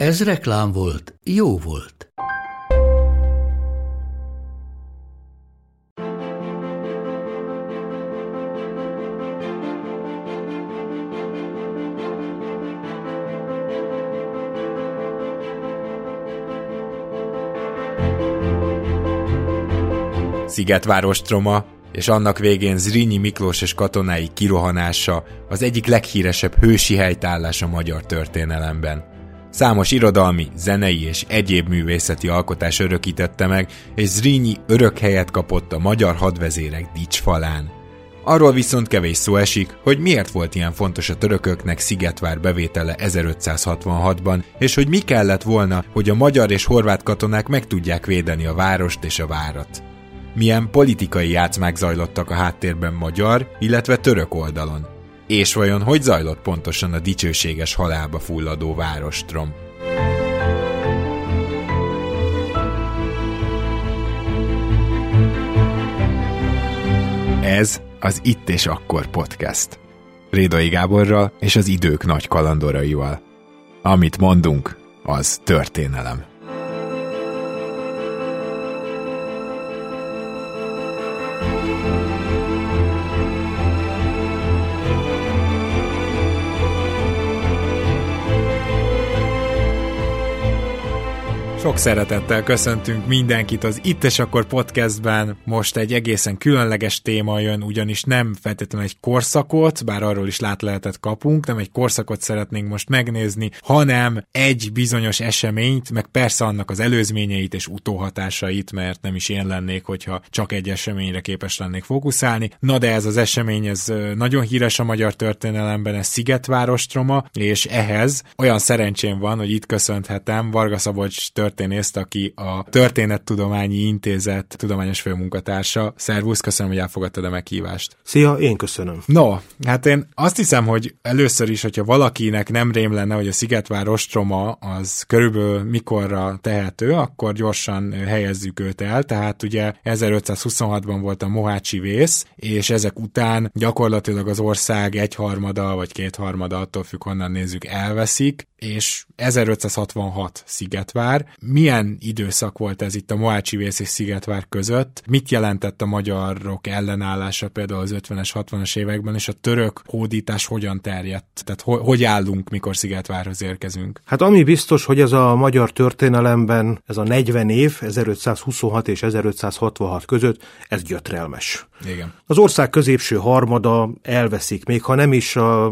Ez reklám volt, jó volt. Szigetváros troma, és annak végén Zrínyi Miklós és katonái kirohanása az egyik leghíresebb hősi helytállás a magyar történelemben. Számos irodalmi, zenei és egyéb művészeti alkotás örökítette meg, és Zrínyi örök helyet kapott a magyar hadvezérek dicsfalán. Arról viszont kevés szó esik, hogy miért volt ilyen fontos a törököknek Szigetvár bevétele 1566-ban, és hogy mi kellett volna, hogy a magyar és horvát katonák meg tudják védeni a várost és a várat milyen politikai játszmák zajlottak a háttérben magyar, illetve török oldalon. És vajon hogy zajlott pontosan a dicsőséges halálba fulladó várostrom? Ez az Itt és Akkor podcast. Rédai Gáborral és az idők nagy kalandoraival. Amit mondunk, az történelem. Sok szeretettel köszöntünk mindenkit az Itt és Akkor podcastben. Most egy egészen különleges téma jön, ugyanis nem feltétlenül egy korszakot, bár arról is lát lehetett kapunk, nem egy korszakot szeretnénk most megnézni, hanem egy bizonyos eseményt, meg persze annak az előzményeit és utóhatásait, mert nem is én lennék, hogyha csak egy eseményre képes lennék fókuszálni. Na de ez az esemény, ez nagyon híres a magyar történelemben, ez Szigetvárostroma, és ehhez olyan szerencsém van, hogy itt köszönhetem Varga Szabolcs történészt, aki a Történettudományi Intézet tudományos főmunkatársa. Szervusz, köszönöm, hogy elfogadtad a meghívást. Szia, én köszönöm. No, hát én azt hiszem, hogy először is, hogyha valakinek nem rém lenne, hogy a Szigetvár ostroma az körülbelül mikorra tehető, akkor gyorsan helyezzük őt el. Tehát ugye 1526-ban volt a Mohácsi vész, és ezek után gyakorlatilag az ország egyharmada vagy kétharmada, attól függ, honnan nézzük, elveszik, és 1566 Szigetvár. Milyen időszak volt ez itt a Moácsi vész és Szigetvár között? Mit jelentett a magyarok ellenállása például az 50-es, 60-as években, és a török hódítás hogyan terjedt? Tehát ho- hogy állunk, mikor Szigetvárhoz érkezünk? Hát ami biztos, hogy ez a magyar történelemben, ez a 40 év, 1526 és 1566 között, ez gyötrelmes. Igen. Az ország középső harmada elveszik, még ha nem is a,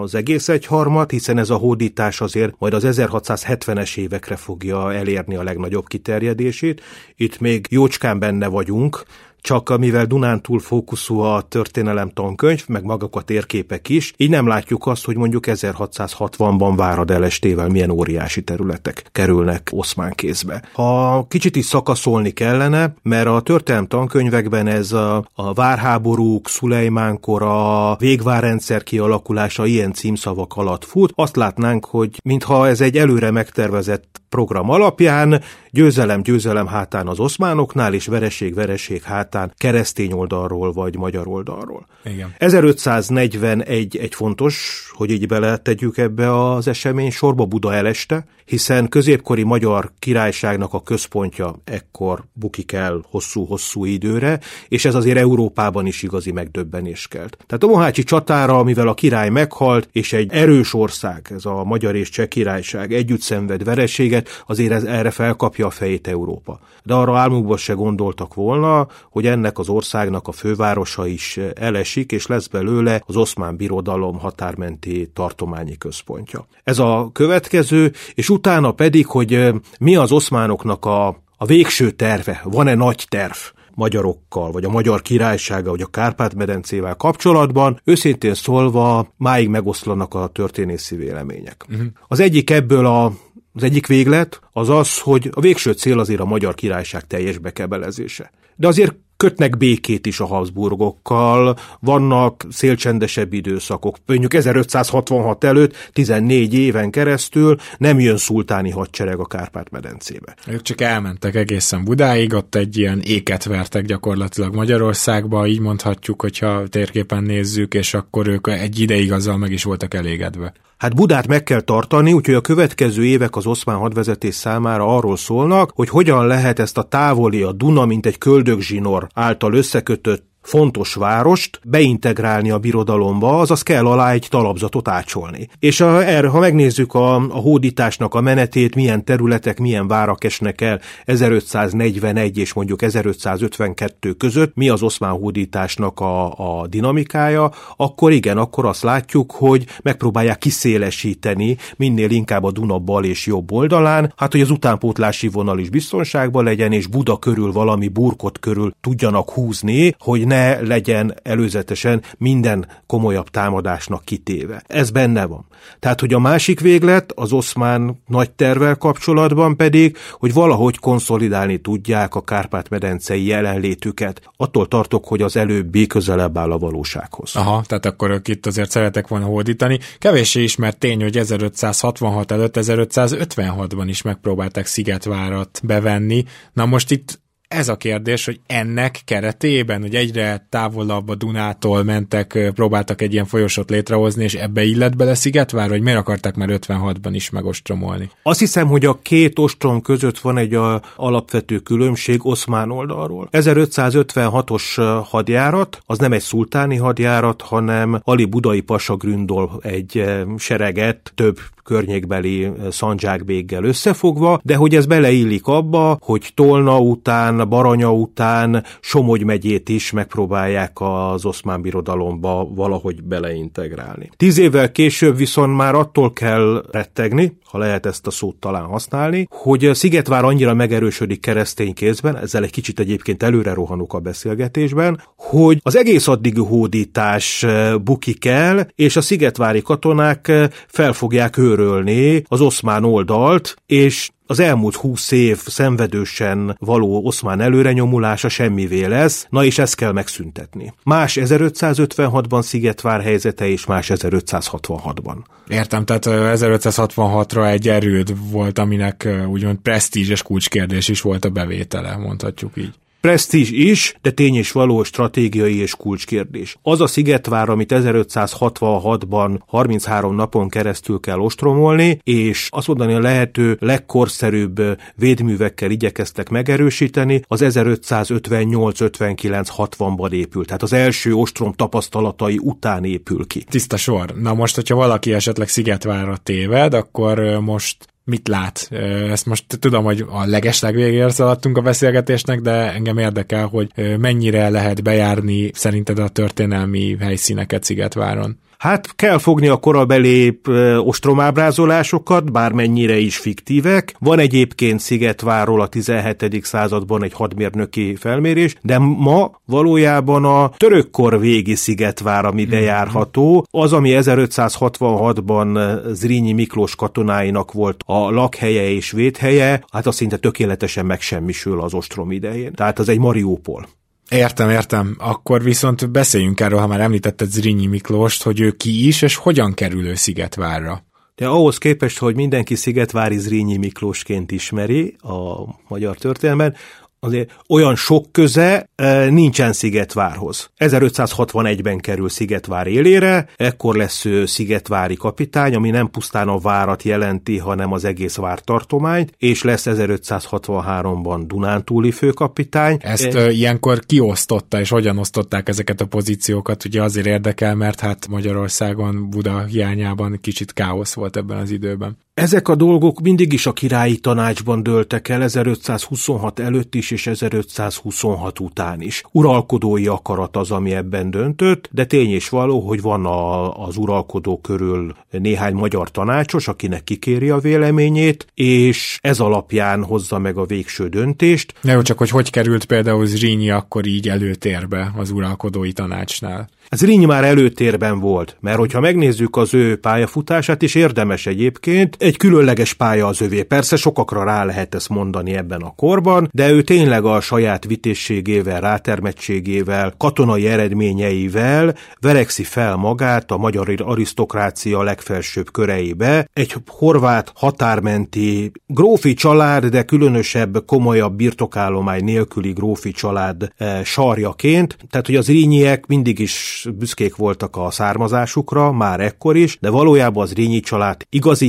az egész egyharmad, hiszen ez a hódítás azért majd az 1670-es évekre fogja elérni a legnagyobb kiterjedését. Itt még jócskán benne vagyunk, csak mivel Dunántúl fókuszú a történelem tankönyv, meg magak a térképek is, így nem látjuk azt, hogy mondjuk 1660-ban Várad elestével milyen óriási területek kerülnek oszmán kézbe. Ha kicsit is szakaszolni kellene, mert a történelem tankönyvekben ez a, a várháborúk, Szulejmán kora, végvárrendszer kialakulása ilyen címszavak alatt fut, azt látnánk, hogy mintha ez egy előre megtervezett program alapján győzelem győzelem hátán az oszmánoknál, és vereség vereség hátán keresztény oldalról vagy magyar oldalról. Igen. 1541 egy fontos, hogy így beletegyük ebbe az esemény sorba Buda eleste, hiszen középkori magyar királyságnak a központja ekkor bukik el hosszú-hosszú időre, és ez azért Európában is igazi megdöbbenés kelt. Tehát a Mohácsi csatára, mivel a király meghalt, és egy erős ország, ez a magyar és cseh királyság együtt szenved vereséget, azért ez erre felkapja a fejét Európa. De arra álmukban se gondoltak volna, hogy ennek az országnak a fővárosa is elesik, és lesz belőle az oszmán birodalom határmenti tartományi központja. Ez a következő, és utána pedig, hogy mi az oszmánoknak a, a végső terve, van-e nagy terv magyarokkal, vagy a magyar királysága, vagy a Kárpát-medencével kapcsolatban, őszintén szólva máig megoszlanak a történészi vélemények. Uh-huh. Az egyik ebből a Az egyik véglet az az, hogy a végső cél azért a magyar királyság teljes bekebelezése. De azért kötnek békét is a Habsburgokkal, vannak szélcsendesebb időszakok. Mondjuk 1566 előtt 14 éven keresztül nem jön szultáni hadsereg a Kárpát-medencébe. Ők csak elmentek egészen Budáig, ott egy ilyen éket vertek gyakorlatilag Magyarországba, így mondhatjuk, hogyha térképen nézzük, és akkor ők egy ideig azzal meg is voltak elégedve. Hát Budát meg kell tartani, úgyhogy a következő évek az oszmán hadvezetés számára arról szólnak, hogy hogyan lehet ezt a távoli, a Duna, mint egy köldögzsinor által összekötött fontos várost beintegrálni a birodalomba, azaz kell alá egy talapzatot ácsolni. És a, erre, ha megnézzük a, a hódításnak a menetét, milyen területek, milyen várak esnek el 1541 és mondjuk 1552 között, mi az oszmán hódításnak a, a dinamikája, akkor igen, akkor azt látjuk, hogy megpróbálják kiszélesíteni minél inkább a Duna bal és jobb oldalán, hát hogy az utánpótlási vonal is biztonságban legyen, és Buda körül valami burkot körül tudjanak húzni, hogy ne legyen előzetesen minden komolyabb támadásnak kitéve. Ez benne van. Tehát, hogy a másik véglet az oszmán nagy tervel kapcsolatban pedig, hogy valahogy konszolidálni tudják a Kárpát-medencei jelenlétüket. Attól tartok, hogy az előbbi közelebb áll a valósághoz. Aha, tehát akkor itt azért szeretek volna hódítani. Kevéssé ismert tény, hogy 1566 előtt 1556-ban is megpróbálták Szigetvárat bevenni. Na most itt ez a kérdés, hogy ennek keretében, hogy egyre távolabb a Dunától mentek, próbáltak egy ilyen folyosót létrehozni, és ebbe illet bele Szigetvár, vagy miért akarták már 56-ban is megostromolni? Azt hiszem, hogy a két ostrom között van egy a, alapvető különbség oszmán oldalról. 1556-os hadjárat, az nem egy szultáni hadjárat, hanem Ali Budai Pasa Gründol egy sereget több környékbeli szandzsákbéggel összefogva, de hogy ez beleillik abba, hogy Tolna után, Baranya után Somogy megyét is megpróbálják az oszmán birodalomba valahogy beleintegrálni. Tíz évvel később viszont már attól kell rettegni, ha lehet ezt a szót talán használni, hogy Szigetvár annyira megerősödik keresztény kézben, ezzel egy kicsit egyébként előre rohanok a beszélgetésben, hogy az egész addigi hódítás bukik el, és a szigetvári katonák fel fogják őrölni az oszmán oldalt, és az elmúlt húsz év szenvedősen való oszmán előrenyomulása semmivé lesz, na és ezt kell megszüntetni. Más 1556-ban Szigetvár helyzete, és más 1566-ban. Értem, tehát 1566-ra egy erőd volt, aminek úgymond presztízes kulcskérdés is volt a bevétele, mondhatjuk így. Presztízs is, de tény és való stratégiai és kulcskérdés. Az a szigetvár, amit 1566-ban 33 napon keresztül kell ostromolni, és azt mondani a lehető legkorszerűbb védművekkel igyekeztek megerősíteni, az 1558-59-60-ban épült. Tehát az első ostrom tapasztalatai után épül ki. Tiszta sor. Na most, hogyha valaki esetleg Szigetvárra téved, akkor most mit lát. Ezt most tudom, hogy a legesleg végére szaladtunk a beszélgetésnek, de engem érdekel, hogy mennyire lehet bejárni szerinted a történelmi helyszíneket Szigetváron. Hát kell fogni a korabeli ostromábrázolásokat, bármennyire is fiktívek. Van egyébként Szigetváról a 17. században egy hadmérnöki felmérés, de ma valójában a törökkor végi Szigetvár, ami mhm. bejárható, az, ami 1566-ban Zrínyi Miklós katonáinak volt a lakhelye és védhelye, hát az szinte tökéletesen megsemmisül az ostrom idején. Tehát az egy Mariupol. Értem, értem. Akkor viszont beszéljünk erről, ha már említetted Zrínyi Miklóst, hogy ő ki is, és hogyan kerül ő Szigetvárra. De ahhoz képest, hogy mindenki Szigetvári Zrínyi Miklósként ismeri a magyar történelmen, azért olyan sok köze e, nincsen Szigetvárhoz. 1561-ben kerül Szigetvár élére, ekkor lesz ő Szigetvári kapitány, ami nem pusztán a várat jelenti, hanem az egész vártartományt, és lesz 1563-ban Dunántúli főkapitány. Ezt e, ilyenkor kiosztotta, és hogyan osztották ezeket a pozíciókat, ugye azért érdekel, mert hát Magyarországon Buda hiányában kicsit káosz volt ebben az időben. Ezek a dolgok mindig is a királyi tanácsban dőltek el 1526 előtt is és 1526 után is. Uralkodói akarat az, ami ebben döntött, de tény és való, hogy van a, az uralkodó körül néhány magyar tanácsos, akinek kikéri a véleményét, és ez alapján hozza meg a végső döntést. Ne jó, csak hogy hogy került például Zrínyi akkor így előtérbe az uralkodói tanácsnál? Ez Riny már előtérben volt, mert hogyha megnézzük az ő pályafutását, is érdemes egyébként, egy különleges pálya az övé. Persze sokakra rá lehet ezt mondani ebben a korban, de ő tényleg a saját vitészségével, rátermettségével, katonai eredményeivel verekszi fel magát a magyar arisztokrácia legfelsőbb köreibe. Egy horvát határmenti grófi család, de különösebb, komolyabb birtokállomány nélküli grófi család e, sarjaként. Tehát, hogy az rínyiek mindig is büszkék voltak a származásukra, már ekkor is, de valójában az Rínyi család igazi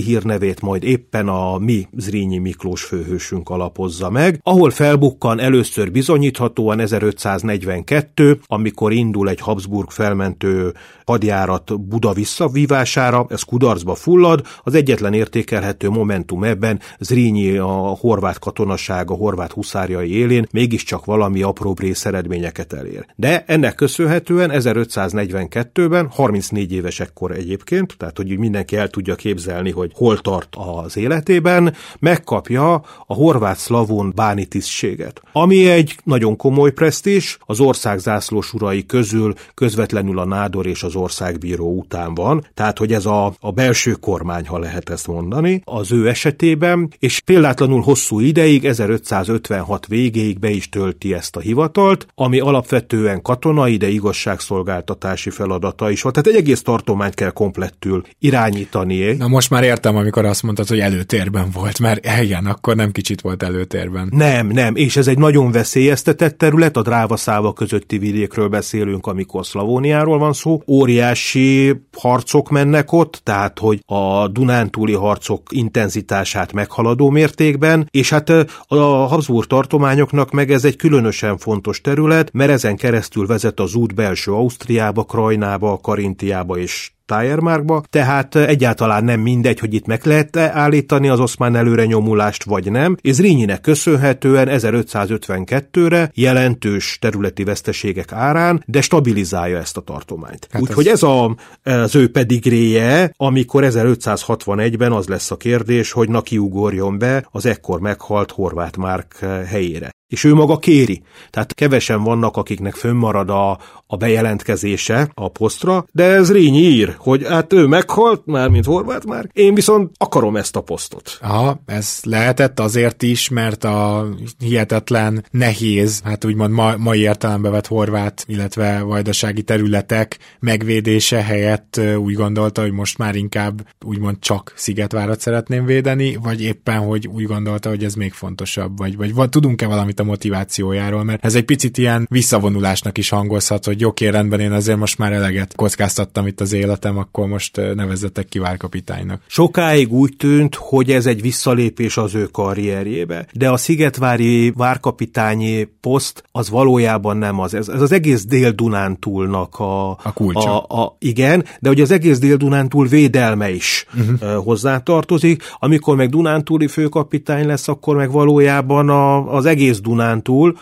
hírnevét majd éppen a mi Zrínyi Miklós főhősünk alapozza meg, ahol felbukkan először bizonyíthatóan 1542, amikor indul egy Habsburg felmentő hadjárat Buda visszavívására, ez kudarcba fullad, az egyetlen értékelhető momentum ebben Zrínyi a horvát katonaság, a horvát huszárjai élén mégiscsak valami apró eredményeket elér. De ennek köszönhetően 1542-ben, 34 éves ekkor egyébként, tehát hogy mindenki el tudja képzelni, hogy hol tart az életében, megkapja a horvát szlavon báni tisztséget, ami egy nagyon komoly presztis, az ország zászlós urai közül közvetlenül a nádor és az országbíró után van, tehát hogy ez a, a belső kormány, ha lehet ezt mondani, az ő esetében, és példátlanul hosszú ideig, 1556 végéig be is tölti ezt a hivatalt, ami alapvetően katonai, de igazságszolgáltatási feladata is van. Tehát egy egész tartományt kell komplettül irányítani. Na most már értem, amikor azt mondtad, hogy előtérben volt, mert igen, akkor nem kicsit volt előtérben. Nem, nem, és ez egy nagyon veszélyeztetett terület, a dráva száva közötti vidékről beszélünk, amikor Szlavóniáról van szó. Óriási harcok mennek ott, tehát hogy a Dunántúli harcok intenzitását meghaladó mértékben, és hát a Habsburg tartományoknak meg ez egy különösen fontos terület, mert ezen keresztül vezet az út belső Ausztriába, Krajnába, Karintiába és Steiermarkba, tehát egyáltalán nem mindegy, hogy itt meg lehet állítani az oszmán előre nyomulást, vagy nem, és Zrínyinek köszönhetően 1552-re jelentős területi veszteségek árán, de stabilizálja ezt a tartományt. Hát Úgyhogy ez, ez a, az ő pedigréje, amikor 1561-ben az lesz a kérdés, hogy na kiugorjon be az ekkor meghalt Horváth Márk helyére és ő maga kéri. Tehát kevesen vannak, akiknek fönnmarad a, a bejelentkezése a posztra, de ez Rényi ír, hogy hát ő meghalt, már mint Horváth már, én viszont akarom ezt a posztot. Aha, ez lehetett azért is, mert a hihetetlen nehéz, hát úgymond ma, mai értelembe vett horvát, illetve vajdasági területek megvédése helyett úgy gondolta, hogy most már inkább úgymond csak Szigetvárat szeretném védeni, vagy éppen, hogy úgy gondolta, hogy ez még fontosabb, vagy, vagy, tudunk-e valamit a motivációjáról, mert ez egy picit ilyen visszavonulásnak is hangozhat, hogy oké, rendben, én azért most már eleget kockáztattam itt az életem, akkor most nevezzetek ki várkapitánynak. Sokáig úgy tűnt, hogy ez egy visszalépés az ő karrierjébe, de a Szigetvári várkapitányi poszt az valójában nem az. Ez, ez az egész Dél-Dunántúlnak a, a kulcsa. A, a, igen, de hogy az egész Dél-Dunántúl védelme is uh-huh. hozzátartozik. Amikor meg Dunántúli főkapitány lesz, akkor meg valójában a, az egész Dunántúl,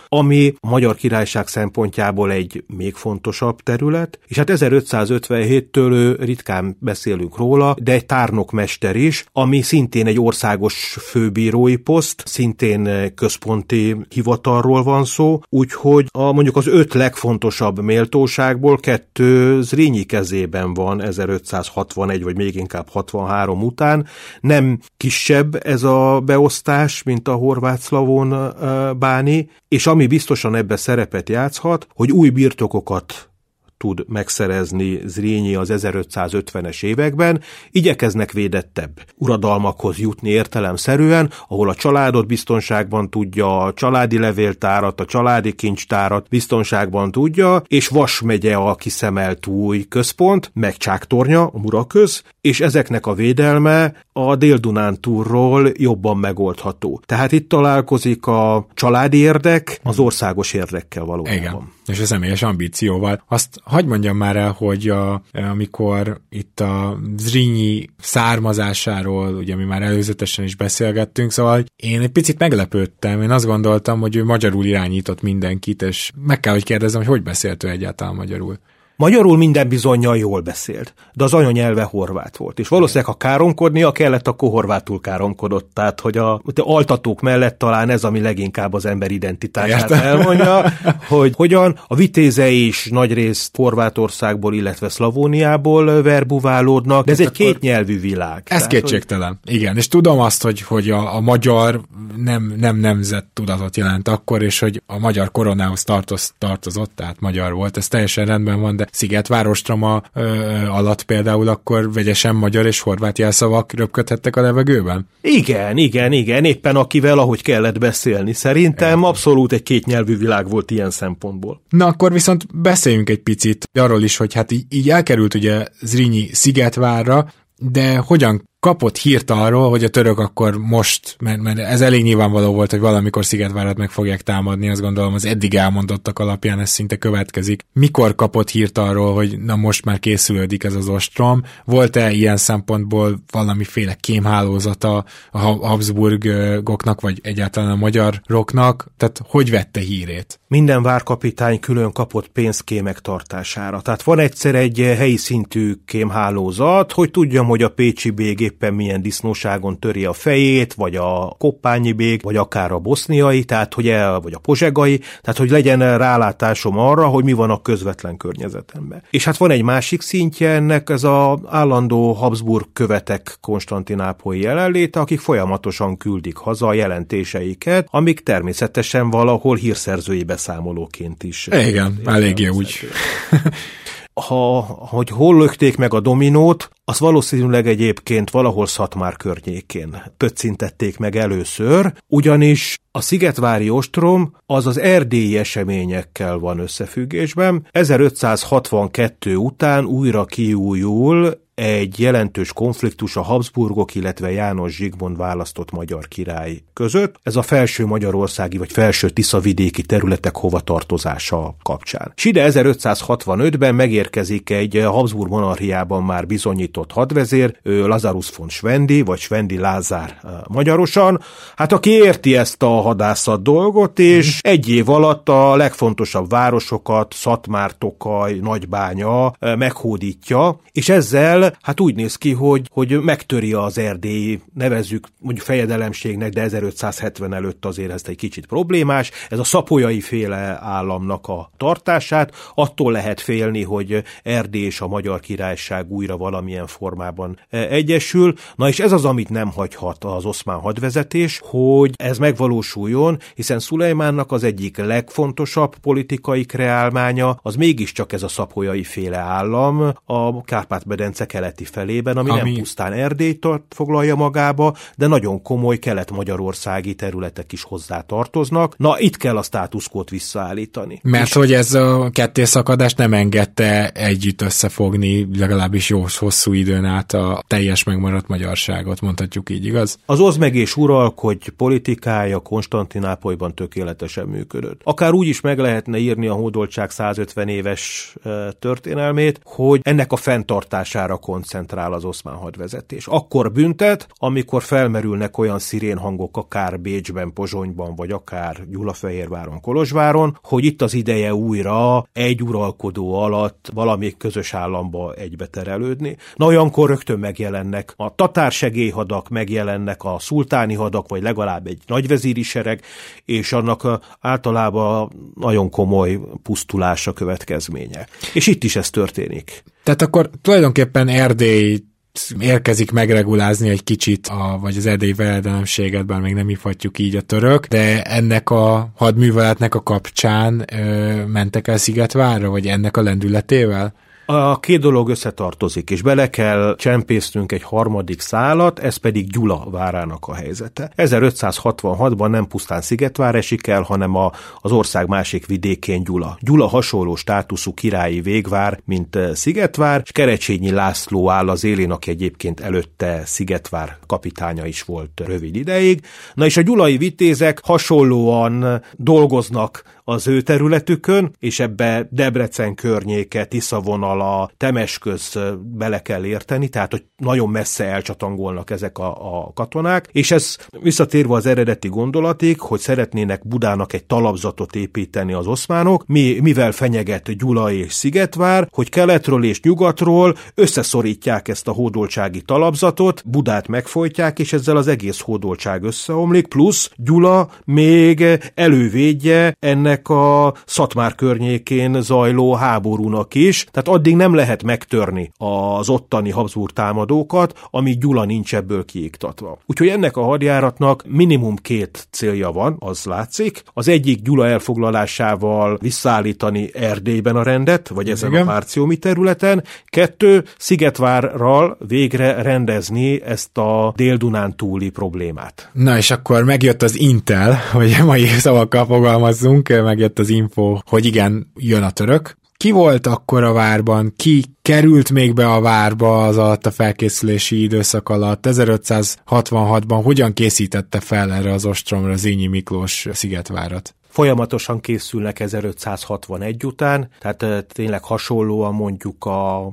ami a Magyar Királyság szempontjából egy még fontosabb terület, és hát 1557-től ritkán beszélünk róla, de egy tárnokmester is, ami szintén egy országos főbírói poszt, szintén központi hivatalról van szó, úgyhogy a, mondjuk az öt legfontosabb méltóságból kettő Zrínyi kezében van 1561, vagy még inkább 63 után. Nem kisebb ez a beosztás, mint a horvát-szlavón bár találni, és ami biztosan ebbe szerepet játszhat, hogy új birtokokat tud megszerezni Zrínyi az 1550-es években, igyekeznek védettebb uradalmakhoz jutni értelemszerűen, ahol a családot biztonságban tudja, a családi levéltárat, a családi kincstárat biztonságban tudja, és Vas megye a kiszemelt új központ, meg Csáktornya, a Muraköz, és ezeknek a védelme a Dél-Dunántúrról jobban megoldható. Tehát itt találkozik a családi érdek az országos érdekkel valójában. Igen és a személyes ambícióval. Azt hagyd mondjam már el, hogy a, amikor itt a Zrínyi származásáról, ugye mi már előzetesen is beszélgettünk, szóval én egy picit meglepődtem, én azt gondoltam, hogy ő magyarul irányított mindenkit, és meg kell, hogy kérdezem, hogy hogy beszélt ő egyáltalán magyarul. Magyarul minden bizonyal jól beszélt, de az anyanyelve horvát volt. És valószínűleg, ha káromkodnia kellett, akkor horvátul káromkodott. Tehát, hogy a, a altatók mellett talán ez, ami leginkább az ember identitását Értem. elmondja, hogy hogyan a vitéze is nagyrészt Horvátországból, illetve Szlavóniából verbuválódnak, de ez egy kétnyelvű világ. Ez Tehát, kétségtelen. Hogy... Igen, és tudom azt, hogy, hogy a, a magyar nem, nem nemzet tudatot jelent akkor, és hogy a magyar koronához tartoz, tartozott, tehát magyar volt, ez teljesen rendben van, de Szigetvárostrama ö, alatt például akkor vegyesen magyar és horvát jelszavak röpködhettek a levegőben? Igen, igen, igen, éppen akivel ahogy kellett beszélni. Szerintem abszolút egy kétnyelvű világ volt ilyen szempontból. Na akkor viszont beszéljünk egy picit arról is, hogy hát így, így elkerült ugye Zrínyi Szigetvárra, de hogyan kapott hírt arról, hogy a török akkor most, mert, mert ez elég nyilvánvaló volt, hogy valamikor Szigetvárat meg fogják támadni, azt gondolom az eddig elmondottak alapján ez szinte következik. Mikor kapott hírt arról, hogy na most már készülődik ez az ostrom? Volt-e ilyen szempontból valamiféle kémhálózata a Habsburgoknak, vagy egyáltalán a magyaroknak? Tehát hogy vette hírét? Minden várkapitány külön kapott pénzkémek tartására. Tehát van egyszer egy helyi szintű kémhálózat, hogy tudjam, hogy a Pécsi BG éppen milyen disznóságon töri a fejét, vagy a koppányi bég, vagy akár a boszniai, tehát hogy el, vagy a pozsegai, tehát hogy legyen rálátásom arra, hogy mi van a közvetlen környezetemben. És hát van egy másik szintje ennek, ez az állandó Habsburg követek konstantinápolyi jelenléte, akik folyamatosan küldik haza a jelentéseiket, amik természetesen valahol hírszerzői beszámolóként is. Igen, eléggé úgy. ha, hogy hol lökték meg a dominót, az valószínűleg egyébként valahol Szatmár környékén pöccintették meg először, ugyanis a Szigetvári ostrom az az erdélyi eseményekkel van összefüggésben. 1562 után újra kiújul egy jelentős konfliktus a Habsburgok, illetve János Zsigmond választott magyar király között. Ez a felső magyarországi vagy felső tiszavidéki területek hovatartozása kapcsán. Side 1565-ben megérkezik egy Habsburg monarchiában már bizonyított hadvezér, Lazarus von Svendi, vagy Svendi Lázár magyarosan, hát aki érti ezt a hadászat dolgot, és egy év alatt a legfontosabb városokat, Szatmár, Tokaj, Nagybánya meghódítja, és ezzel hát úgy néz ki, hogy, hogy megtöri az erdélyi, nevezzük mondjuk fejedelemségnek, de 1570 előtt azért ezt egy kicsit problémás. Ez a szapolyai féle államnak a tartását, attól lehet félni, hogy Erdély és a Magyar Királyság újra valamilyen formában e, egyesül. Na és ez az, amit nem hagyhat az oszmán hadvezetés, hogy ez megvalósuljon, hiszen Szulejmánnak az egyik legfontosabb politikai kreálmánya, az mégiscsak ez a szapolyai féle állam, a Kárpát-medence keleti felében, ami, ami... nem pusztán Erdélyt foglalja magába, de nagyon komoly kelet-magyarországi területek is hozzá tartoznak. Na, itt kell a státuszkót visszaállítani. Mert és... hogy ez a kettészakadás nem engedte együtt összefogni legalábbis jó hosszú időn át a teljes megmaradt magyarságot, mondhatjuk így, igaz? Az oz és uralkodj politikája Konstantinápolyban tökéletesen működött. Akár úgy is meg lehetne írni a hódoltság 150 éves történelmét, hogy ennek a fenntartására koncentrál az oszmán hadvezetés. Akkor büntet, amikor felmerülnek olyan szirénhangok akár Bécsben, Pozsonyban, vagy akár Gyulafehérváron, Kolozsváron, hogy itt az ideje újra egy uralkodó alatt valami közös államba egybeterelődni. Na olyankor rögtön megjelennek a tatár segélyhadak, megjelennek a szultáni hadak, vagy legalább egy nagyvezíri sereg, és annak általában nagyon komoly pusztulása következménye. És itt is ez történik. Tehát akkor tulajdonképpen Erdély érkezik megregulázni egy kicsit, a, vagy az erdélyi veredelemséget, bár még nem hívhatjuk így a török, de ennek a hadműveletnek a kapcsán ö, mentek el Szigetvárra, vagy ennek a lendületével? A két dolog összetartozik, és bele kell csempésznünk egy harmadik szálat, ez pedig Gyula várának a helyzete. 1566-ban nem pusztán Szigetvár esik el, hanem a, az ország másik vidékén Gyula. Gyula hasonló státuszú királyi végvár, mint eh, Szigetvár, és Kerecsényi László áll az élén, aki egyébként előtte Szigetvár kapitánya is volt rövid ideig. Na és a gyulai vitézek hasonlóan dolgoznak az ő területükön, és ebbe Debrecen környéke, Tisza vonala, Temesköz bele kell érteni, tehát hogy nagyon messze elcsatangolnak ezek a, a katonák, és ez visszatérve az eredeti gondolatig, hogy szeretnének Budának egy talapzatot építeni az oszmánok, mi, mivel fenyeget Gyula és Szigetvár, hogy keletről és nyugatról összeszorítják ezt a hódoltsági talapzatot, Budát megfojtják, és ezzel az egész hódoltság összeomlik, plusz Gyula még elővédje ennek a Szatmár környékén zajló háborúnak is, tehát addig nem lehet megtörni az ottani Habsburg támadókat, amíg Gyula nincs ebből kiiktatva. Úgyhogy ennek a hadjáratnak minimum két célja van, az látszik. Az egyik Gyula elfoglalásával visszaállítani Erdélyben a rendet, vagy ezen Igen. a Márciumi területen. Kettő, Szigetvárral végre rendezni ezt a Dél-Dunán túli problémát. Na és akkor megjött az Intel, hogy mai szavakkal fogalmazzunk, megjött az info, hogy igen, jön a török. Ki volt akkor a várban? Ki került még be a várba az alatt a felkészülési időszak alatt? 1566-ban hogyan készítette fel erre az ostromra Zényi Miklós Szigetvárat? Folyamatosan készülnek 1561 után, tehát tényleg hasonlóan mondjuk a, a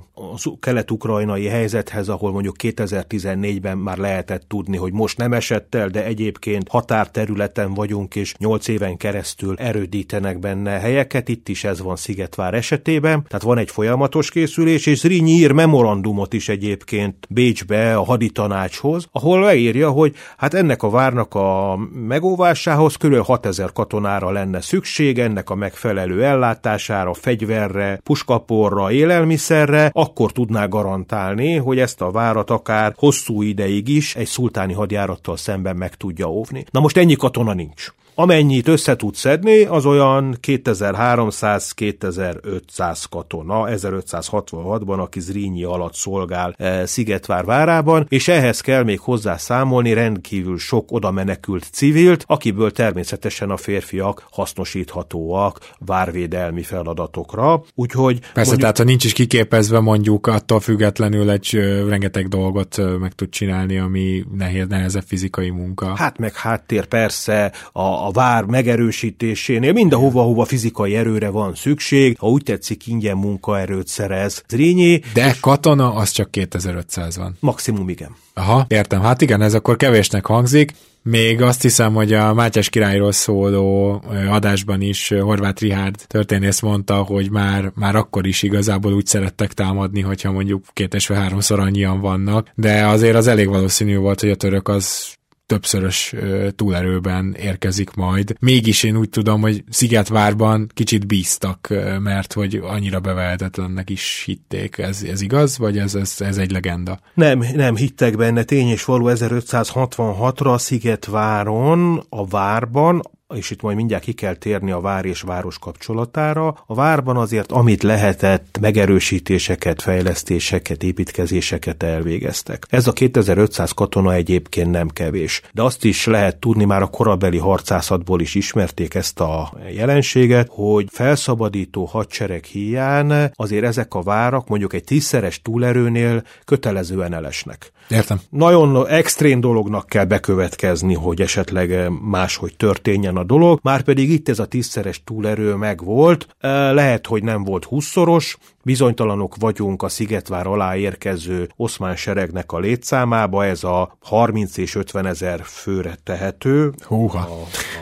kelet-ukrajnai helyzethez, ahol mondjuk 2014-ben már lehetett tudni, hogy most nem esett el, de egyébként határterületen vagyunk, és 8 éven keresztül erődítenek benne helyeket, itt is ez van Szigetvár esetében, tehát van egy folyamatos készülés, és Zrínyi ír memorandumot is egyébként Bécsbe a haditanácshoz, ahol leírja, hogy hát ennek a várnak a megóvásához kb. 6000 katonára lenne szükség ennek a megfelelő ellátására, fegyverre, puskaporra, élelmiszerre, akkor tudná garantálni, hogy ezt a várat akár hosszú ideig is egy szultáni hadjárattal szemben meg tudja óvni. Na most ennyi katona nincs. Amennyit össze tud szedni, az olyan 2300-2500 katona 1566-ban, aki Zrínyi alatt szolgál e, Szigetvár várában, és ehhez kell még hozzá számolni rendkívül sok oda menekült civilt, akiből természetesen a férfiak hasznosíthatóak várvédelmi feladatokra. Úgyhogy Persze, mondjuk, tehát ha nincs is kiképezve mondjuk attól függetlenül egy rengeteg dolgot meg tud csinálni, ami nehéz, nehezebb fizikai munka. Hát meg háttér persze, a, a vár megerősítésénél mindenhova, hova fizikai erőre van szükség, ha úgy tetszik, ingyen munkaerőt szerez. Zrínyi. De katona az csak 2500 van. Maximum igen. Aha, értem. Hát igen, ez akkor kevésnek hangzik. Még azt hiszem, hogy a Mátyás királyról szóló adásban is Horváth Rihárd történész mondta, hogy már, már akkor is igazából úgy szerettek támadni, hogyha mondjuk két és háromszor annyian vannak, de azért az elég valószínű volt, hogy a török az többszörös túlerőben érkezik majd. Mégis én úgy tudom, hogy Szigetvárban kicsit bíztak, mert hogy annyira bevehetetlennek is hitték. Ez, ez igaz, vagy ez, ez, ez egy legenda? Nem, nem hittek benne. Tény és való 1566-ra Szigetváron, a várban és itt majd mindjárt ki kell térni a vár és város kapcsolatára. A várban azért, amit lehetett, megerősítéseket, fejlesztéseket, építkezéseket elvégeztek. Ez a 2500 katona egyébként nem kevés. De azt is lehet tudni, már a korabeli harcászatból is ismerték ezt a jelenséget, hogy felszabadító hadsereg hiány azért ezek a várak mondjuk egy tízszeres túlerőnél kötelezően elesnek. Értem. Nagyon extrém dolognak kell bekövetkezni, hogy esetleg máshogy történjen a dolog, már pedig itt ez a tízszeres túlerő megvolt, lehet, hogy nem volt húszszoros, bizonytalanok vagyunk a Szigetvár alá érkező oszmán seregnek a létszámába, ez a 30 és 50 ezer főre tehető. Húha. A,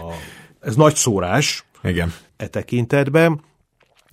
a, ez nagy szórás. Igen. E tekintetben.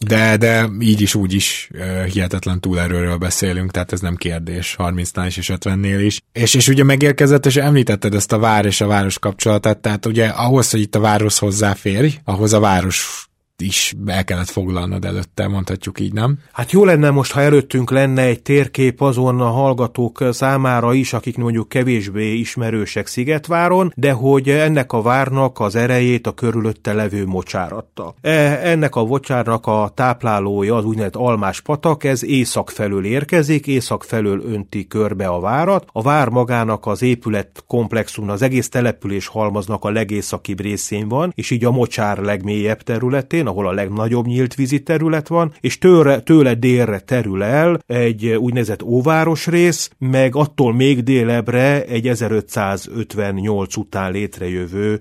De, de így is, úgy is hihetetlen túlerőről beszélünk, tehát ez nem kérdés, 30-nál is és 50-nél is. És, és ugye megérkezett, és említetted ezt a vár és a város kapcsolatát, tehát ugye ahhoz, hogy itt a város hozzáférj, ahhoz a város is el kellett foglalnod előtte, mondhatjuk így, nem? Hát jó lenne most, ha előttünk lenne egy térkép azon a hallgatók számára is, akik mondjuk kevésbé ismerősek Szigetváron, de hogy ennek a várnak az erejét a körülötte levő mocsáratta. E, ennek a mocsárnak a táplálója az úgynevezett Almás patak, ez észak felől érkezik, észak felől önti körbe a várat. A vár magának az épület komplexum, az egész település halmaznak a legészakibb részén van, és így a mocsár legmélyebb területén, ahol a legnagyobb nyílt vízi terület van, és tőle, tőle délre terül el egy úgynevezett óváros rész, meg attól még délebre egy 1558 után létrejövő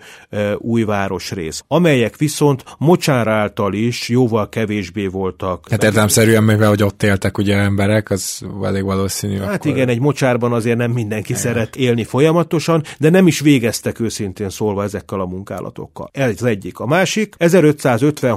új városrész, amelyek viszont Mocsár által is jóval kevésbé voltak. Hát értelemszerűen, mivel hogy ott éltek ugye emberek, az elég valószínű. Hát akkor... igen, egy mocsárban azért nem mindenki igen. szeret élni folyamatosan, de nem is végeztek őszintén szólva ezekkel a munkálatokkal. Ez egyik. A másik,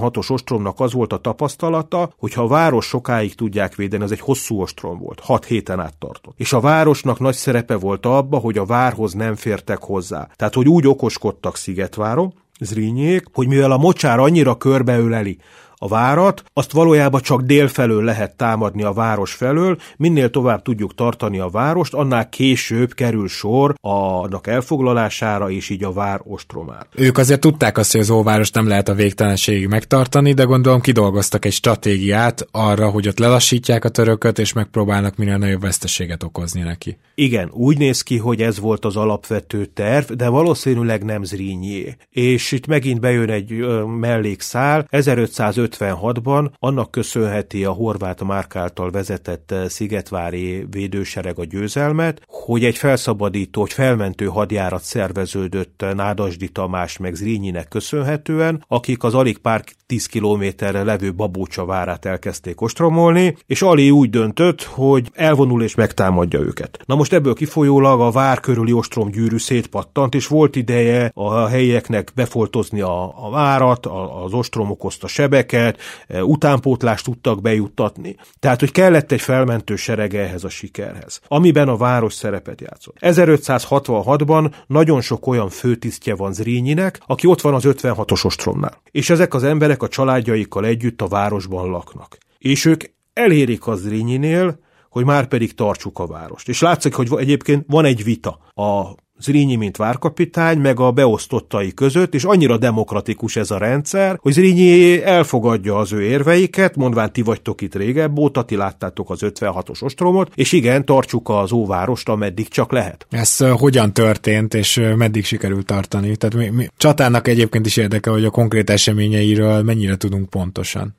1556-os ostromnak az volt a tapasztalata, hogy ha a város sokáig tudják védeni, az egy hosszú ostrom volt, hat héten át tartott. És a városnak nagy szerepe volt abba, hogy a várhoz nem fértek hozzá. Tehát, hogy úgy okoskodtak Szigetváron, Zrínjék, hogy mivel a mocsár annyira körbeöleli a várat, azt valójában csak délfelől lehet támadni a város felől, minél tovább tudjuk tartani a várost, annál később kerül sor annak elfoglalására, és így a vár ostromára. Ők azért tudták azt, hogy az óváros nem lehet a végtelenségig megtartani, de gondolom kidolgoztak egy stratégiát arra, hogy ott lelassítják a törököt, és megpróbálnak minél nagyobb veszteséget okozni neki. Igen, úgy néz ki, hogy ez volt az alapvető terv, de valószínűleg nem Zrínyi. És itt megint bejön egy ö, mellékszál, 1550 56-ban annak köszönheti a horvát Márk által vezetett Szigetvári védősereg a győzelmet, hogy egy felszabadító, hogy felmentő hadjárat szerveződött Nádasdi Tamás meg Zrínyinek köszönhetően, akik az alig pár tíz kilométerre levő Babócsa várát elkezdték ostromolni, és Ali úgy döntött, hogy elvonul és megtámadja őket. Na most ebből kifolyólag a vár körüli ostromgyűrű szétpattant, és volt ideje a helyieknek befoltozni a, a várat, a, az ostrom okozta sebeket, e, utánpótlást tudtak bejuttatni. Tehát, hogy kellett egy felmentő serege ehhez a sikerhez, amiben a város szerepet játszott. 1566-ban nagyon sok olyan főtisztje van Zrínyinek, aki ott van az 56-os ostromnál. És ezek az emberek a családjaikkal együtt a városban laknak. És ők elérik az Zrínyinél, hogy már pedig tartsuk a várost. És látszik, hogy egyébként van egy vita a Zrínyi, mint várkapitány, meg a beosztottai között, és annyira demokratikus ez a rendszer, hogy Zrínyi elfogadja az ő érveiket, mondván ti vagytok itt régebb óta, ti láttátok az 56-os ostromot, és igen, tartsuk az óvárost, ameddig csak lehet. Ez uh, hogyan történt, és uh, meddig sikerült tartani? Tehát mi, mi, csatának egyébként is érdekel, hogy a konkrét eseményeiről mennyire tudunk pontosan.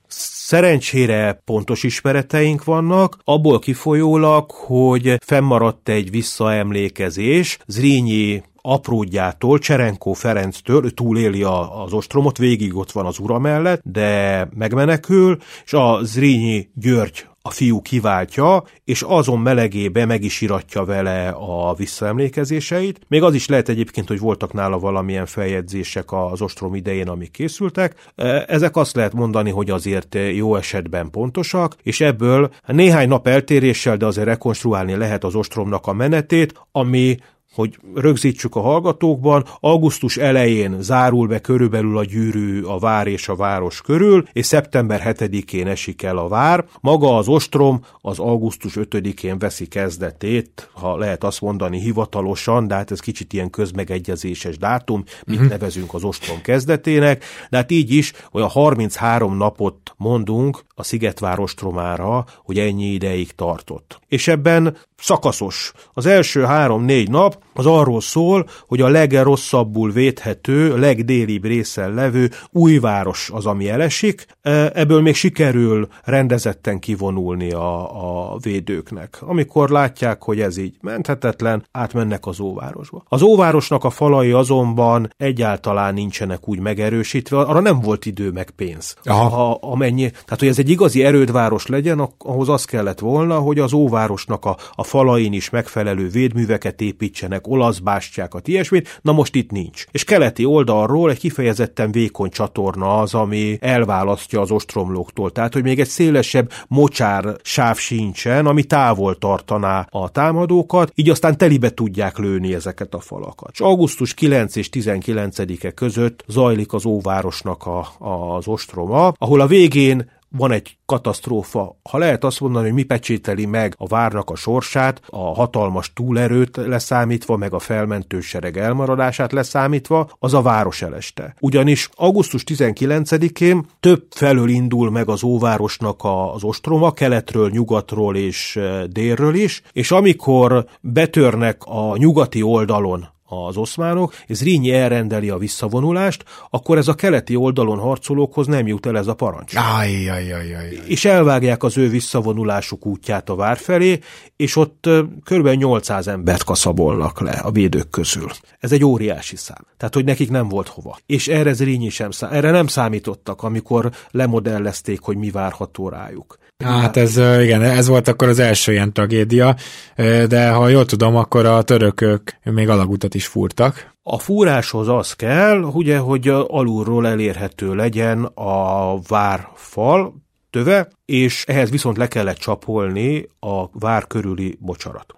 Szerencsére pontos ismereteink vannak, abból kifolyólag, hogy fennmaradt egy visszaemlékezés, Zrínyi apródjától, Cserenkó Ferenctől, túléli a, az ostromot, végig ott van az ura mellett, de megmenekül, és a Zrínyi György a fiú kiváltja, és azon melegébe meg is iratja vele a visszaemlékezéseit. Még az is lehet egyébként, hogy voltak nála valamilyen feljegyzések az ostrom idején, amik készültek. E, ezek azt lehet mondani, hogy azért jó esetben pontosak, és ebből néhány nap eltéréssel, de azért rekonstruálni lehet az ostromnak a menetét, ami hogy rögzítsük a hallgatókban, augusztus elején zárul be körülbelül a gyűrű a vár és a város körül, és szeptember 7-én esik el a vár. Maga az ostrom az augusztus 5-én veszi kezdetét, ha lehet azt mondani hivatalosan, de hát ez kicsit ilyen közmegegyezéses dátum, mit uh-huh. nevezünk az ostrom kezdetének, de hát így is olyan 33 napot mondunk a Szigetvár ostromára, hogy ennyi ideig tartott. És ebben szakaszos. Az első három-négy nap az arról szól, hogy a legrosszabbul védhető, legdélibb részen levő új város az, ami elesik. E, ebből még sikerül rendezetten kivonulni a, a védőknek. Amikor látják, hogy ez így menthetetlen, átmennek az óvárosba. Az óvárosnak a falai azonban egyáltalán nincsenek úgy megerősítve, arra nem volt idő meg pénz. Aha. Ha, amennyi, tehát, hogy ez egy igazi erődváros legyen, ahhoz az kellett volna, hogy az óvárosnak a, a falain is megfelelő védműveket építsenek, olasz bástyákat, ilyesmit, na most itt nincs. És keleti oldalról egy kifejezetten vékony csatorna az, ami elválasztja az ostromlóktól. Tehát, hogy még egy szélesebb mocsár sáv sincsen, ami távol tartaná a támadókat, így aztán telibe tudják lőni ezeket a falakat. És augusztus 9 és 19-e között zajlik az óvárosnak a, a, az ostroma, ahol a végén van egy katasztrófa. Ha lehet azt mondani, hogy mi pecsételi meg a várnak a sorsát, a hatalmas túlerőt leszámítva, meg a felmentő sereg elmaradását leszámítva, az a város eleste. Ugyanis augusztus 19-én több felől indul meg az óvárosnak az ostroma, keletről, nyugatról és e, délről is, és amikor betörnek a nyugati oldalon az oszmánok, és Zrínyi elrendeli a visszavonulást, akkor ez a keleti oldalon harcolókhoz nem jut el ez a parancs. Aj, aj, aj, aj. És elvágják az ő visszavonulásuk útját a vár felé, és ott kb. 800 embert kaszabolnak le a védők közül. Ez egy óriási szám. Tehát, hogy nekik nem volt hova. És erre Zrínyi sem szám, erre nem számítottak, amikor lemodellezték, hogy mi várható rájuk. Hát ez, igen, ez volt akkor az első ilyen tragédia, de ha jól tudom, akkor a törökök még alagutat is fúrtak. A fúráshoz az kell, ugye, hogy alulról elérhető legyen a várfal, töve, és ehhez viszont le kellett csapolni a vár körüli mocsarat.